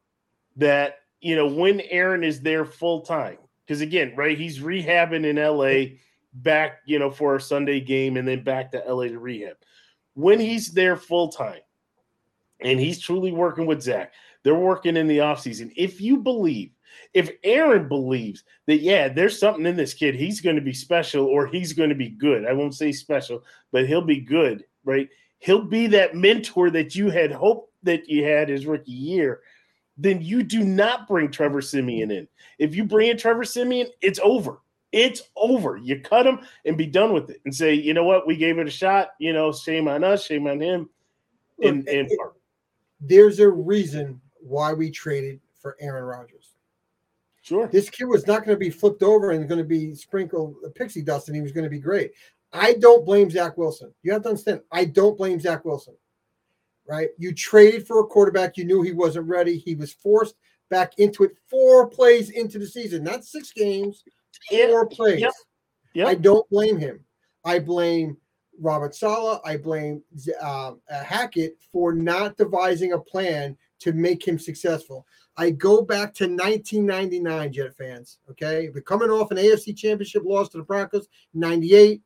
that, you know, when Aaron is there full time, because again, right, he's rehabbing in LA back, you know, for a Sunday game and then back to LA to rehab. When he's there full time and he's truly working with Zach, they're working in the offseason. If you believe, if Aaron believes that, yeah, there's something in this kid, he's going to be special or he's going to be good. I won't say special, but he'll be good, right? He'll be that mentor that you had hoped that you had his rookie year. Then you do not bring Trevor Siemian in. If you bring in Trevor Siemian, it's over it's over. You cut him and be done with it and say, you know what, we gave it a shot. You know, shame on us, shame on him. And, and there's a reason why we traded for Aaron Rodgers. Sure. This kid was not going to be flipped over and going to be sprinkled uh, pixie dust and he was going to be great. I don't blame Zach Wilson. You have to understand, I don't blame Zach Wilson. Right? You traded for a quarterback. You knew he wasn't ready. He was forced back into it four plays into the season, not six games, four plays. Yep. Yep. I don't blame him. I blame Robert Saleh. I blame uh, Hackett for not devising a plan to make him successful. I go back to 1999, Jet fans. Okay, we're coming off an AFC Championship loss to the Broncos, 98.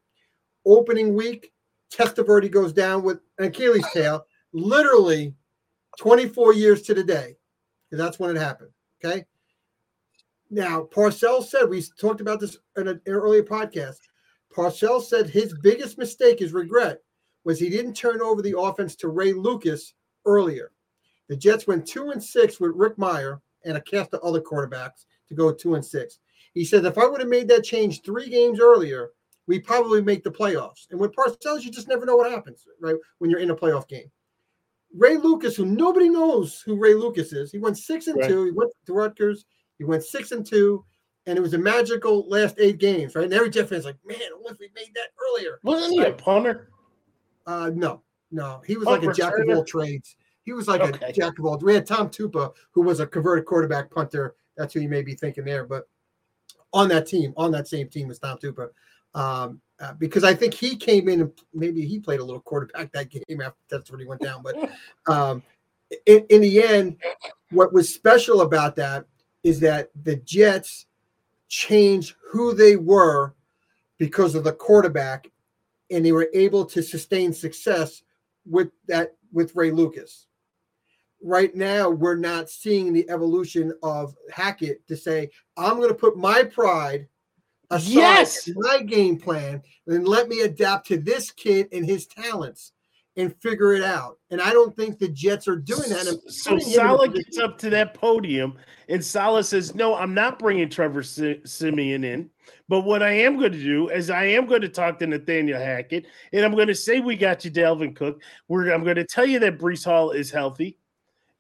Opening week, Testaverde goes down with an Achilles tail, literally 24 years to the day, that's when it happened. Okay, now, Parcells said, we talked about this in an earlier podcast. Parcells said his biggest mistake, his regret, was he didn't turn over the offense to Ray Lucas earlier. The Jets went two and six with Rick Mirer and a cast of other quarterbacks to go two and six. He said, if I would have made that change three games earlier, we probably make the playoffs. And with Parcells, you just never know what happens, right? When you're in a playoff game. Ray Lucas, who nobody knows who Ray Lucas is, he went six and right. two. He went to Rutgers. He went six and two, and it was a magical last eight games, right? And every Jet fan's like, man, what if we made that earlier? Wasn't he a punter? Uh, no, no, he was like a jack of all trades. He was like okay. a jack of all. We had Tom Tupa, who was a converted quarterback punter. That's who you may be thinking there. But on that team, on that same team was Tom Tupa. Um, uh, because I think he came in and maybe he played a little quarterback that game after that's when he went down. But <laughs> um, in, in the end, what was special about that is that the Jets changed who they were because of the quarterback, and they were able to sustain success with that with Ray Lucas. Right now, we're not seeing the evolution of Hackett to say, I'm going to put my pride aside, yes. my game plan, and let me adapt to this kid and his talents and figure it out. And I don't think the Jets are doing that. so Saleh gets up to that podium, and Saleh says, "No, I'm not bringing Trevor Siemian in. But what I am going to do is I am going to talk to Nathaniel Hackett, and I'm going to say we got you, Dalvin Cook. We're I'm going to tell you that Breece Hall is healthy,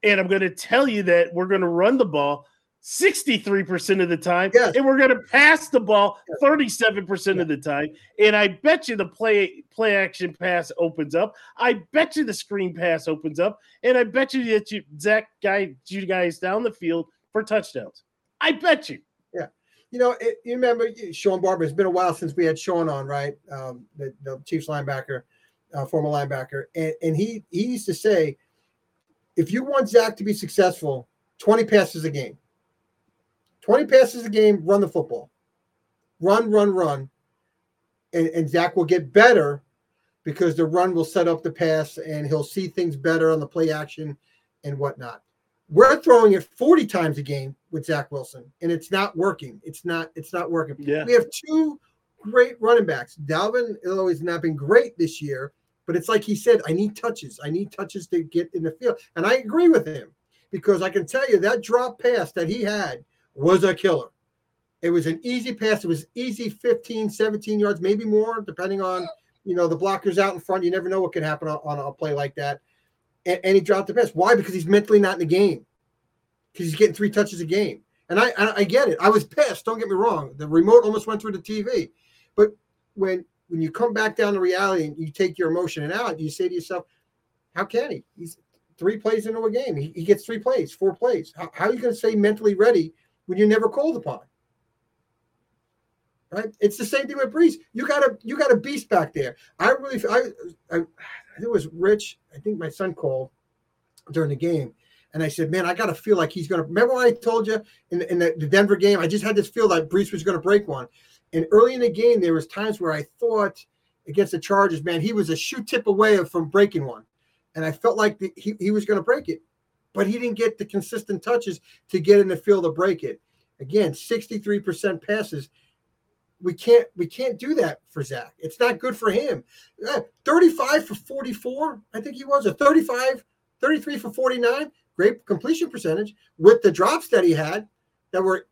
and I'm going to tell you that we're going to run the ball." 63% of the time, yes. and we're going to pass the ball 37% of the time. And I bet you the play play action pass opens up. I bet you the screen pass opens up, and I bet you that you Zach guy you guys down the field for touchdowns. I bet you. Yeah, you know, it, you remember Sean Barber. It's been a while since we had Sean on, right? Um, the, the Chiefs linebacker, uh, former linebacker, and, and he he used to say, if you want Zach to be successful, 20 passes a game 20 passes a game, run the football. Run, run, run. And, and Zach will get better because the run will set up the pass and he'll see things better on the play action and whatnot. We're throwing it 40 times a game with Zach Wilson, and it's not working. It's not, it's not working. Yeah. We have two great running backs. Dalvin Illo has not been great this year, but it's like he said, I need touches. I need touches to get in the field. And I agree with him because I can tell you that drop pass that he had was a killer. It was an easy pass. It was easy 15, 17 yards, maybe more, depending on, you know, the blockers out in front. You never know what could happen on, on a play like that. And, and, he dropped the pass. Why? Because he's mentally not in the game. Because he's getting three touches a game. And I, I, I get it. I was pissed. Don't get me wrong. The remote almost went through the TV. But when when you come back down to reality and you take your emotion and out, you say to yourself, how can he? He's three plays into a game. He, he gets three plays, four plays. How, how are you going to stay mentally ready when you're never called upon. Right? It's the same thing with Breece. You got a you got a beast back there. I really I I, I think it was Rich. I think my son called during the game. And I said, man, I got to feel like he's going to. Remember when I told you in, in the, the Denver game, I just had this feel like Breece was going to break one. And early in the game, there was times where I thought against the Chargers, man, he was a shoe tip away from breaking one. And I felt like the, he, he was going to break it, but he didn't get the consistent touches to get in the field to break it. Again, 63% passes. We can't we can't do that for Zach. It's not good for him. Uh, 35 for 44, I think he was, a 35, 33 for 49 great completion percentage with the drops that he had that were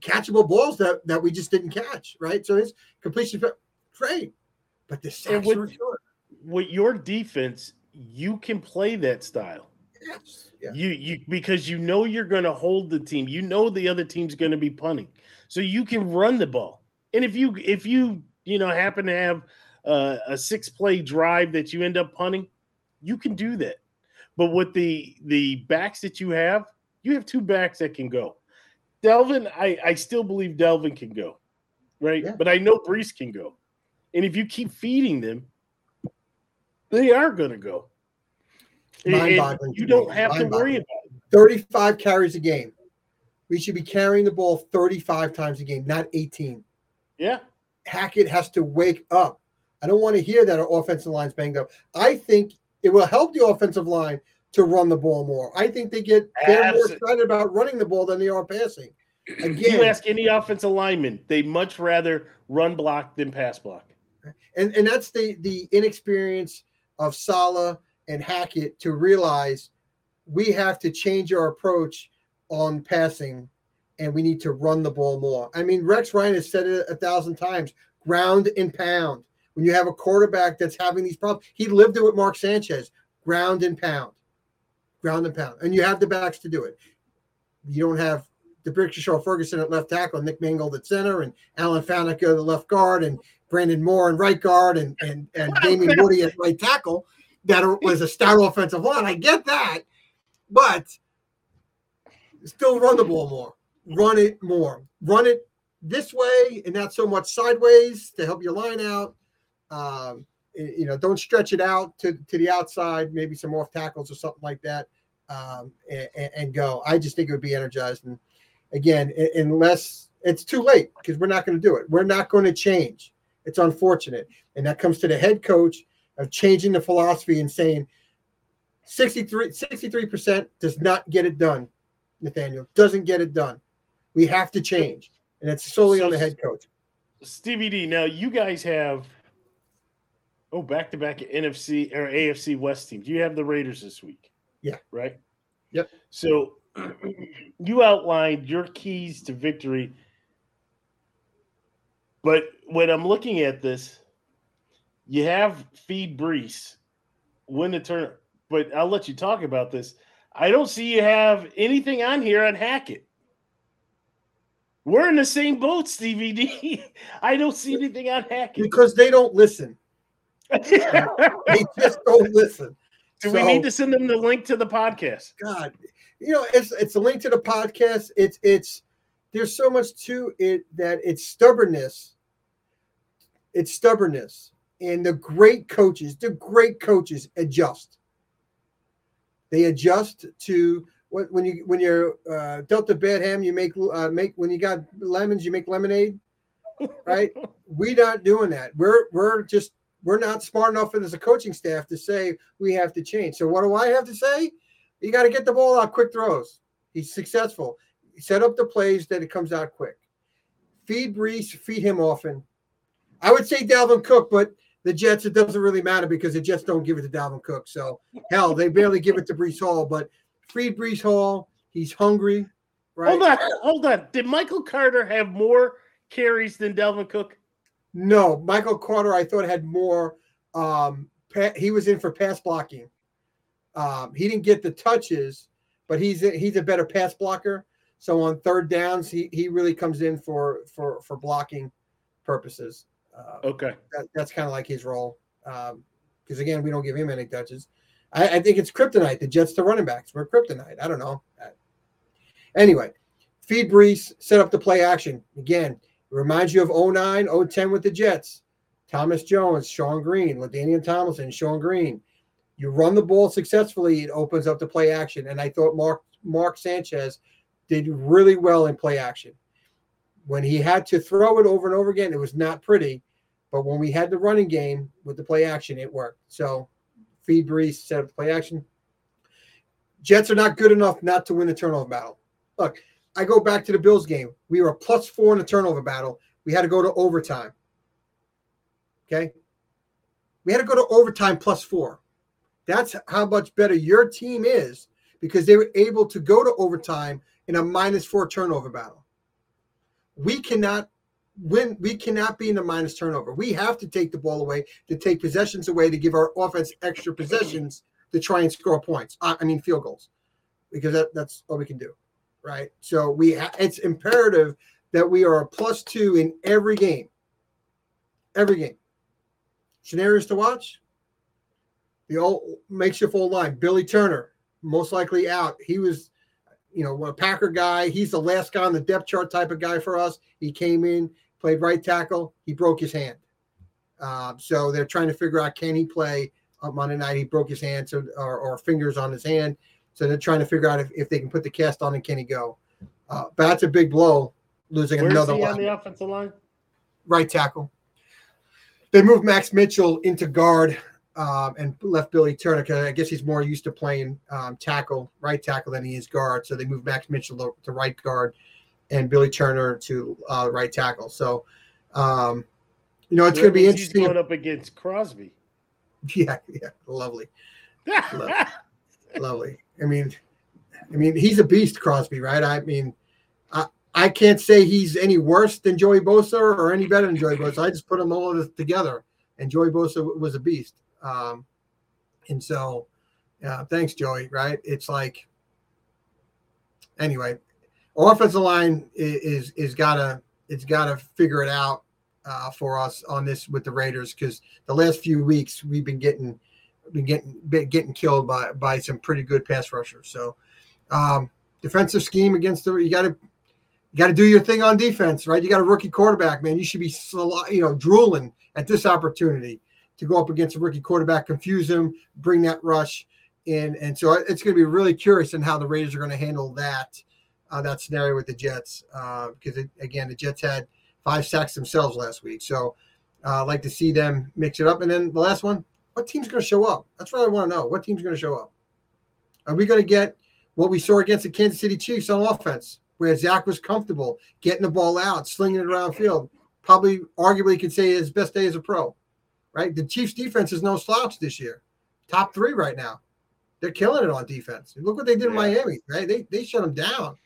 catchable balls that, that we just didn't catch, right? So his completion great, but the sacks with, were short. With your defense, you can play that style. Yes. Yeah. You you because you know you're going to hold the team. You know the other team's going to be punting, so you can run the ball. And if you if you you know happen to have uh, a six play drive that you end up punting, you can do that. But with the the backs that you have, you have two backs that can go. Dalvin, I, I still believe Dalvin can go, right? Yeah. But I know Breece can go. And if you keep feeding them, they are going to go. Mind-boggling you don't have to worry about it. 35 carries a game. We should be carrying the ball 35 times a game, not 18. Yeah. Hackett has to wake up. I don't want to hear that our offensive line's banged up. I think it will help the offensive line to run the ball more. I think they get they're more excited about running the ball than they are passing. <clears throat> Again, you ask any offensive lineman, they much rather run block than pass block. and, and that's the the inexperience of Saleh and Hackett to realize we have to change our approach on passing and we need to run the ball more. I mean, Rex Ryan has said it a thousand times ground and pound. When you have a quarterback that's having these problems, he lived it with Mark Sanchez ground and pound, ground and pound. And you have the backs to do it. You don't have D'Brickashaw Ferguson at left tackle, Nick Mangold at center, and Alan Faneca at the left guard, and Brandon Moore and right guard, and and, and Damien Woody at right tackle. That was a stout offensive line. I get that, but still run the ball more. Run it more. Run it this way and not so much sideways to help your line out. Um, you know, don't stretch it out to, to the outside, maybe some off tackles or something like that, um, and, and go. I just think it would be energized. And again, unless it's too late because we're not going to do it. We're not going to change. It's unfortunate. And that comes to the head coach of changing the philosophy and saying 63, 63% does not get it done, Nathaniel. Doesn't get it done. We have to change. And it's solely on the head coach. Stevie D, now you guys have oh back to back NFC or AFC West teams. You have the Raiders this week. Yeah. Right? Yep. So you outlined your keys to victory. But when I'm looking at this, you have feed Breece, win the turn. But I'll let you talk about this. I don't see you have anything on here on Hackett. We're in the same boat, Stevie D. <laughs> I don't see anything on Hackett. Because they don't listen. <laughs> They just don't listen. Do we need to send them the link to the podcast? God, you know, it's it's a link to the podcast. It's it's there's so much to it that it's stubbornness. It's stubbornness, and the great coaches, the great coaches adjust. They adjust to what when you when you're uh, dealt a bad ham, you make uh, make when you got lemons, you make lemonade, <laughs> right? We're not doing that. We're we're just we're not smart enough as a coaching staff to say we have to change. So what do I have to say? You got to get the ball out quick throws. He's successful. Set up the plays that it comes out quick. Feed Breece, feed him often. I would say Dalvin Cook, but the Jets, it doesn't really matter because the Jets don't give it to Dalvin Cook. So hell, they barely give it to Breece Hall, but feed Breece Hall. He's hungry. Right? Hold on, hold on. Did Michael Carter have more carries than Dalvin Cook? No, Michael Carter, I thought had more. Um, pa- he was in for pass blocking. Um, he didn't get the touches, but he's a, he's a better pass blocker. So on third downs, he, he really comes in for for for blocking purposes. Uh, Okay. that, that's kind of like his role. Because again, we don't give him any touches. I, I think it's kryptonite. The Jets to running backs. We're kryptonite. I don't know. Anyway, feed Breece, set up the play action. Again, reminds you of 09, 010 with the Jets. Thomas Jones, Shonn Greene, LaDainian Tomlinson, Shonn Greene. You run the ball successfully, it opens up the play action. And I thought Mark Mark Sanchez did really well in play action. When he had to throw it over and over again, it was not pretty. But when we had the running game with the play action, it worked. So feed Breece, set up play action. Jets are not good enough not to win the turnover battle. Look, I go back to the Bills game. We were plus four in the turnover battle. We had to go to overtime. Okay. We had to go to overtime plus four. That's how much better your team is because they were able to go to overtime in a minus four turnover battle. We cannot win. We cannot be in a minus turnover. We have to take the ball away to take possessions away to give our offense extra possessions to try and score points. Uh, I mean, field goals, because that, that's all we can do right? So we ha- it's imperative that we are a plus two in every game. Every game. Scenarios to watch. The old makeshift old line, Billy Turner, most likely out. He was, you know, a Packer guy. He's the last guy on the depth chart type of guy for us. He came in, played right tackle. He broke his hand. Uh, so they're trying to figure out can he play on Monday night. He broke his hand so, or, or fingers on his hand. So they're trying to figure out if, if they can put the cast on and can he go. Uh, but that's a big blow, losing Where's another he one. on the offensive line? Right tackle. They moved Max Mitchell into guard um, and left Billy Turner because I guess he's more used to playing um, tackle, right tackle than he is guard. So they moved Max Mitchell to, to right guard and Billy Turner to uh, right tackle. So, um, you know, it's going to be He's interesting. going up against Crosby. <laughs> Yeah, yeah, lovely, <laughs> lovely. I mean, I mean, he's a beast, Crosby, right? I mean, I I can't say he's any worse than Joey Bosa or any better than Joey Bosa. I just put them all together, and Joey Bosa was a beast. Um, and so, yeah, thanks, Joey. Right? It's like, anyway, offensive line is is, gotta it's gotta figure it out uh, for us on this with the Raiders because the last few weeks we've been getting been getting been getting killed by by some pretty good pass rushers. So um, defensive scheme against the you got to you got to do your thing on defense, right? You got a rookie quarterback, man. You should be you know drooling at this opportunity to go up against a rookie quarterback, confuse him, bring that rush in, and so it's going to be really curious in how the Raiders are going to handle that uh, that scenario with the Jets uh, because it, again the Jets had five sacks themselves last week, so. Uh, like to see them mix it up. And then the last one, what team's going to show up? That's what I want to know. What team's going to show up? Are we going to get what we saw against the Kansas City Chiefs on offense, where Zach was comfortable getting the ball out, slinging it around field? Probably, arguably, could say his best day as a pro, right? The Chiefs' defense is no slouch this year. Top three right now. They're killing it on defense. Look what they did in Miami, right? They they shut them down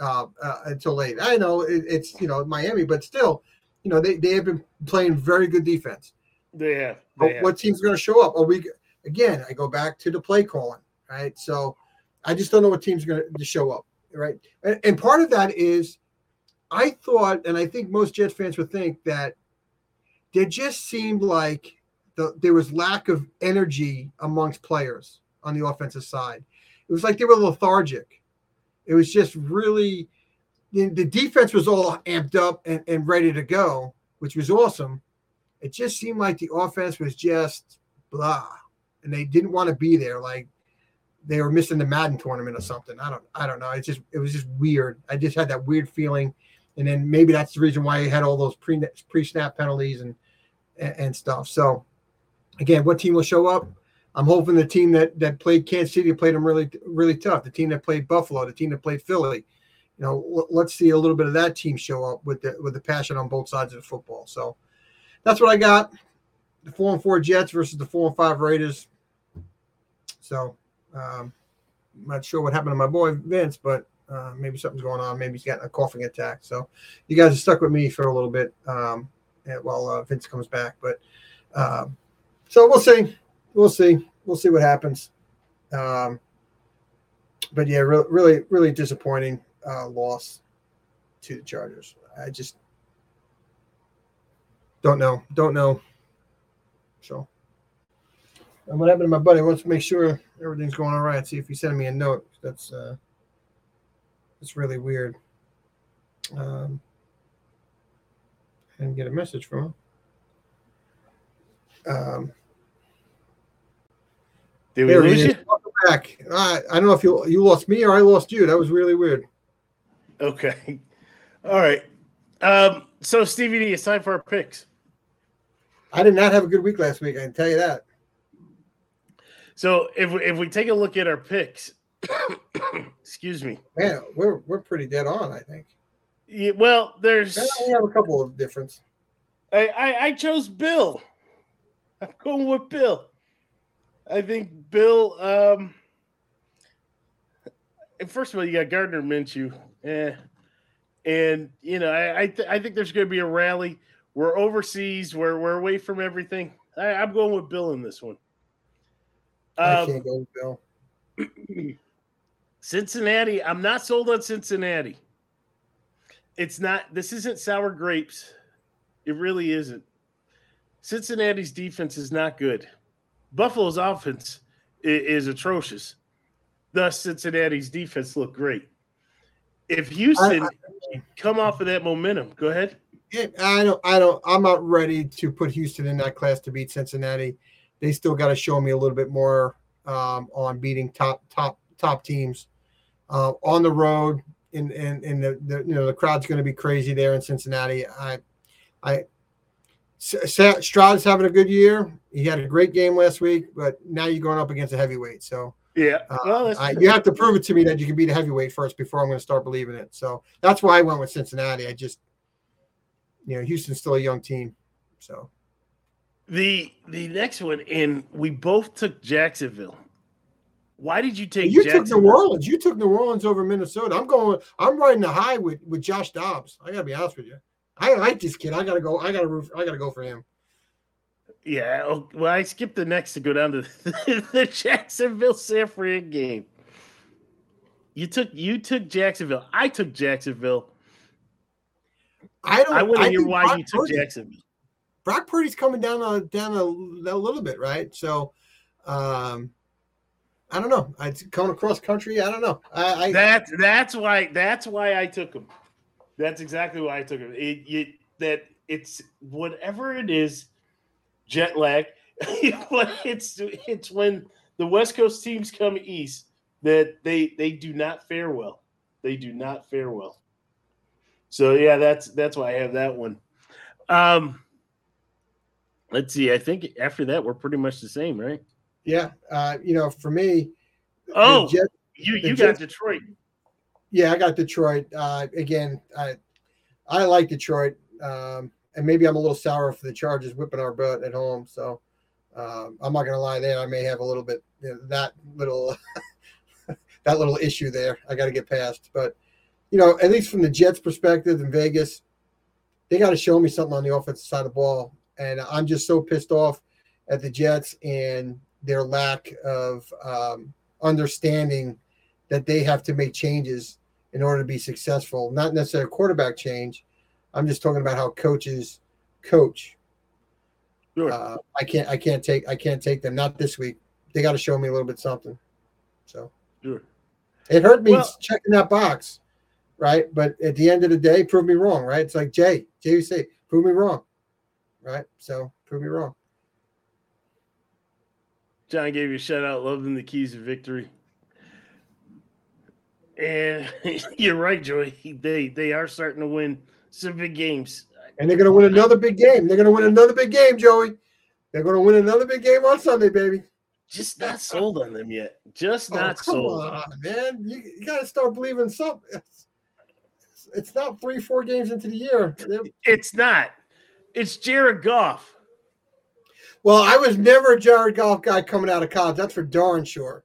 uh, uh, until late. I know it, it's you know Miami, but still, you know they, they have been playing very good defense. They have. They have. what team's going to show up? Are we again? I go back to the play calling, right? So I just don't know what team's going to show up, right? And, and part of that is, I thought, and I think most Jets fans would think that there just seemed like the, there was lack of energy amongst players on the offensive side. It was like they were lethargic. It was just really the, the defense was all amped up and, and ready to go, which was awesome it just seemed like the offense was just blah, and they didn't want to be there. Like they were missing the Madden tournament or something. I don't, I don't know. It just, it was just weird. I just had that weird feeling, and then maybe that's the reason why he had all those pre pre snap penalties and, and and stuff. So again, what team will show up? I'm hoping the team that that played Kansas City played them really really tough. The team that played Buffalo, the team that played Philly. You know, let's see a little bit of that team show up with the with the passion on both sides of the football. So that's what I got. The four and four Jets versus the four and five Raiders. So um, I'm not sure what happened to my boy Vince, but uh, maybe something's going on. Maybe he's got a coughing attack. So you guys are stuck with me for a little bit um, while uh, Vince comes back. But um, so we'll see. We'll see. We'll see what happens. Um, but yeah, re- really, really disappointing uh, loss to the Chargers. I just don't know. Don't know. So, and what happened to my buddy? Wants to make sure everything's going all right. See if he sent me a note. That's uh, that's really weird. Um, and get a message from him. Um, Did we lose you? Welcome back. I, I don't know if you you lost me or I lost you. That was really weird. Okay. <laughs> All right. Um, so Stevie D, it's time for our picks. I did not have a good week last week. I can tell you that. So if we, if we take a look at our picks, <coughs> excuse me. Man, we're we're pretty dead on. I think. Yeah, well, there's We have a couple of difference. I, I I chose Bill. I'm going with Bill. I think Bill. Um, and first of all, you got Gardner Minshew, eh, and you know I I, th- I think there's going to be a rally. We're overseas. We're we're away from everything. I, I'm going with Bill in this one. I Um, can't go with Bill. <clears throat> Cincinnati. I'm not sold on Cincinnati. It's not. This isn't sour grapes. It really isn't. Cincinnati's defense is not good. Buffalo's offense is, is atrocious. Thus, Cincinnati's defense looked great. If Houston come off of that momentum, go ahead. I don't. I don't. I'm not ready to put Houston in that class to beat Cincinnati. They still got to show me a little bit more um, on beating top top top teams uh, on the road. In in, in the, the you know the crowd's going to be crazy there in Cincinnati. I I Stroud's having a good year. He had a great game last week, but now you're going up against a heavyweight. So Yeah. uh, well, that's I, you have to prove it to me that you can beat a heavyweight first before I'm going to start believing it. So that's why I went with Cincinnati. I just, you know, Houston's still a young team. So the the next one, and we both took Jacksonville. Why did you take you took? New Orleans. You took New Orleans over Minnesota. I'm going. I'm riding the high with with Josh Dobbs. I gotta be honest with you. I like this kid. I gotta go. I gotta. root- I gotta go for him. Yeah. oh, Well, I skipped the next to go down to <laughs> the Jacksonville San Fran game. You took you took Jacksonville. I took Jacksonville. I don't. I want to hear why Brock you took Purdy- Jacksonville. Brock Purdy's coming down a down a, a little bit, right? So, um, I don't know. It's coming across country. I don't know. I, I That's that's why that's why I took him. That's exactly why I took him. It, it that it's whatever it is, jet lag. <laughs> it's it's when the West Coast teams come east that they they do not fare well. They do not fare well. So yeah, that's that's why I have that one. Um, let's see. I think after that we're pretty much the same, right? Yeah. Uh, you know, for me, Oh, Jet- you you got Jets- Detroit. Yeah, I got Detroit. Uh, again, I I like Detroit, um, and maybe I'm a little sour for the Chargers whipping our butt at home. So um, I'm not gonna lie there. I may have a little bit you know, that little <laughs> that little issue there. I got to get past. But you know, at least from the Jets' perspective in Vegas, they got to show me something on the offensive side of the ball. And I'm just so pissed off at the Jets and their lack of um, understanding that they have to make changes in order to be successful. Not necessarily a quarterback change. I'm just talking about how coaches coach. Sure. Uh, I can't. I can't take. I can't take them. Not this week. They got to show me a little bit something. So Sure. it hurt me Well- checking that box, right? But at the end of the day, prove me wrong, right? It's like Jay. Jay you say, prove me wrong, right? So prove me wrong. John gave you a shout out. Love them the keys of victory. And <laughs> you're right, Joey. They they are starting to win some big games. And they're going to win another big game. They're going to win another big game, Joey. They're going to win another big game on Sunday, baby. Just not sold on them yet. Just Oh, not come sold. on, man. You, you got to start believing something. It's, it's not three, four games into the year. They're- It's not. It's Jared Goff. Well, I was never a Jared Goff guy coming out of college. That's for darn sure.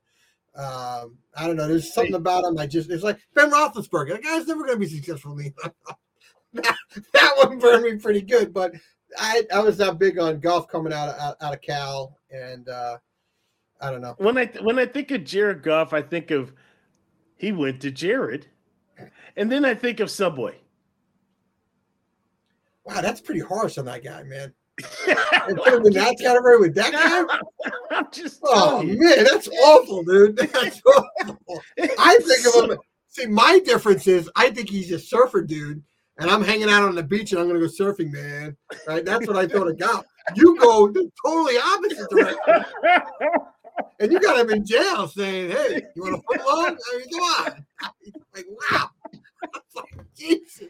Um, I don't know. There's something about him. I just it's like Ben Roethlisberger. That guy's never going to be successful. <laughs> that, that one burned me pretty good, but I I was not big on Goff coming out of, out, out of Cal, and uh, I don't know. When I when I think of Jared Goff, I think of he went to Jared, and then I think of Subway. Wow, that's pretty harsh on that guy, man. And put him in that category with that guy. <laughs> I'm just Oh you. man, that's awful, dude. <laughs> That's awful. I think of him. See, my difference is I think he's a surfer dude, and I'm hanging out on the beach and I'm gonna go surfing, man. Right? That's what I thought of Goff. You go the totally opposite direction. <laughs> And you got him in jail saying, Hey, you want to long? I mean, come on. like, wow. like, Jesus.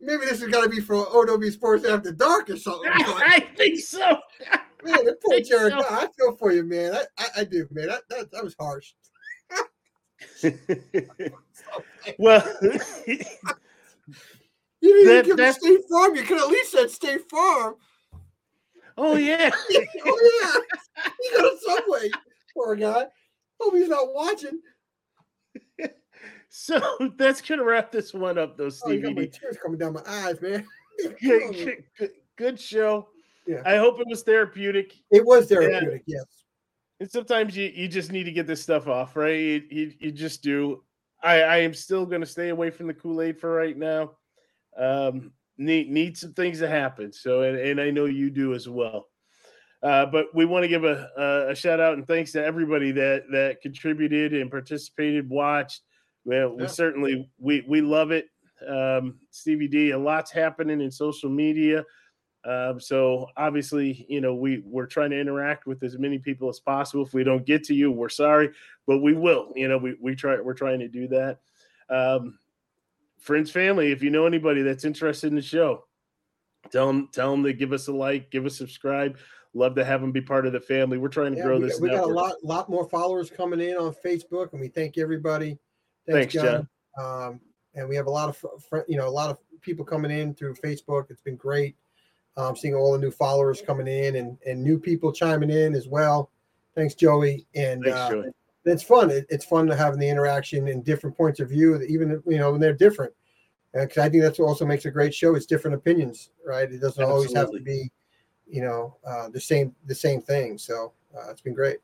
Maybe this is gonna be for OW Sports After Dark or something. <laughs> I think so. <laughs> Man, the poor Jared, so. I feel for you, man. I, I, I do, man. That, that, that was harsh. <laughs> well, you didn't that, give that's... State Farm. You could at least said State Farm. Oh yeah. oh yeah. He got a subway. Poor guy. Hope he's not watching. So <laughs> that's gonna wrap this one up, though, Stevie. Oh, my tears coming down my eyes, man. <laughs> good, good, good, show. Yeah. I hope it was therapeutic. It was therapeutic, yes. And sometimes you, you just need to get this stuff off, right? You, you, you just do. I, I am still going to stay away from the Kool Aid for right now. Um, need need some things to happen. So, and, and I know you do as well. Uh, but we want to give a, a, a, shout out and thanks to everybody that that contributed and participated, watched. Well, yeah. we certainly we we love it. Um, Stevie D, a lot's happening in social media. Um, so obviously, you know, we we're trying to interact with as many people as possible. If we don't get to you, we're sorry, but we will. You know, we we try we're trying to do that. Um, friends, family, if you know anybody that's interested in the show, tell them tell them to give us a like, give us subscribe. Love to have them be part of the family. We're trying to yeah, grow we, this. We network. got a lot lot more followers coming in on Facebook, and we thank everybody. Thanks, Thanks John. John. Um, and we have a lot of fr- you know a lot of people coming in through Facebook. It's been great um, seeing all the new followers coming in and, and new people chiming in as well. Thanks, Joey. And Thanks, uh, Joey. it's fun. It, it's fun to have the interaction and different points of view, even you know when they're different. Because I think that's what also makes a great show. It's different opinions, right? It doesn't Absolutely. always have to be, you know, uh, the same the same thing. So uh, it's been great.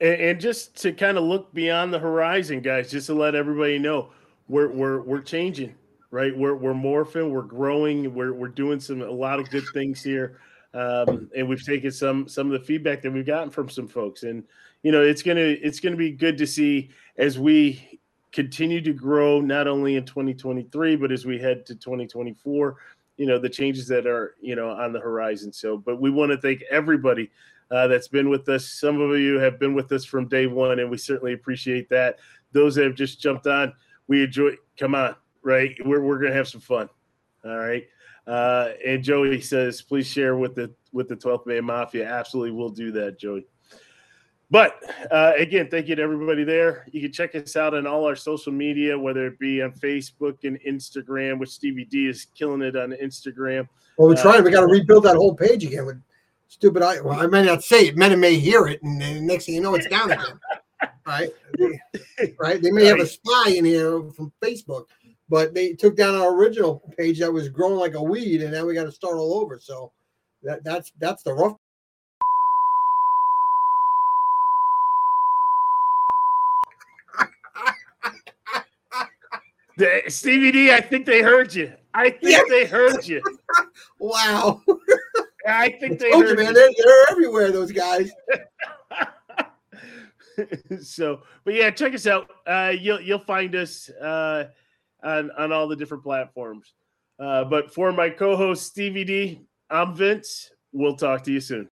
And, and just to kind of look beyond the horizon, guys, just to let everybody know, we're we're we're changing right? We're we're morphing, we're growing, we're we're doing some a lot of good things here. Um, and we've taken some some of the feedback that we've gotten from some folks. And you know, it's gonna it's gonna be good to see as we continue to grow not only in 2023, but as we head to 2024, you know, the changes that are, you know, on the horizon. So, but we want to thank everybody uh, that's been with us. Some of you have been with us from day one, and we certainly appreciate that. Those that have just jumped on, we enjoy. Come on, right? We're we're gonna have some fun. All right. Uh, and Joey says, please share with the with the 12th Man Mafia. Absolutely, we'll do that, Joey. But uh, again, thank you to everybody there. You can check us out on all our social media, whether it be on Facebook and Instagram, which Stevie D is killing it on Instagram. Well, we're trying. Uh, we got to rebuild that whole page again stupid. I well, I may not say it. Men may hear it, and then next thing you know, it's down again. <laughs> right? right? They may right. have a spy in here from Facebook but they took down our original page that was growing like a weed, and now we got to start all over. So that that's that's the rough. <laughs> The, Stevie D, I think they heard you. I think yeah. they heard you. <laughs> wow. I think I they heard you, man. They're, they're everywhere. Those guys. <laughs> so, but yeah, check us out. Uh, you'll you'll find us. Uh, on, on all the different platforms. Uh, but for my co host, Stevie D, I'm Vince. We'll talk to you soon.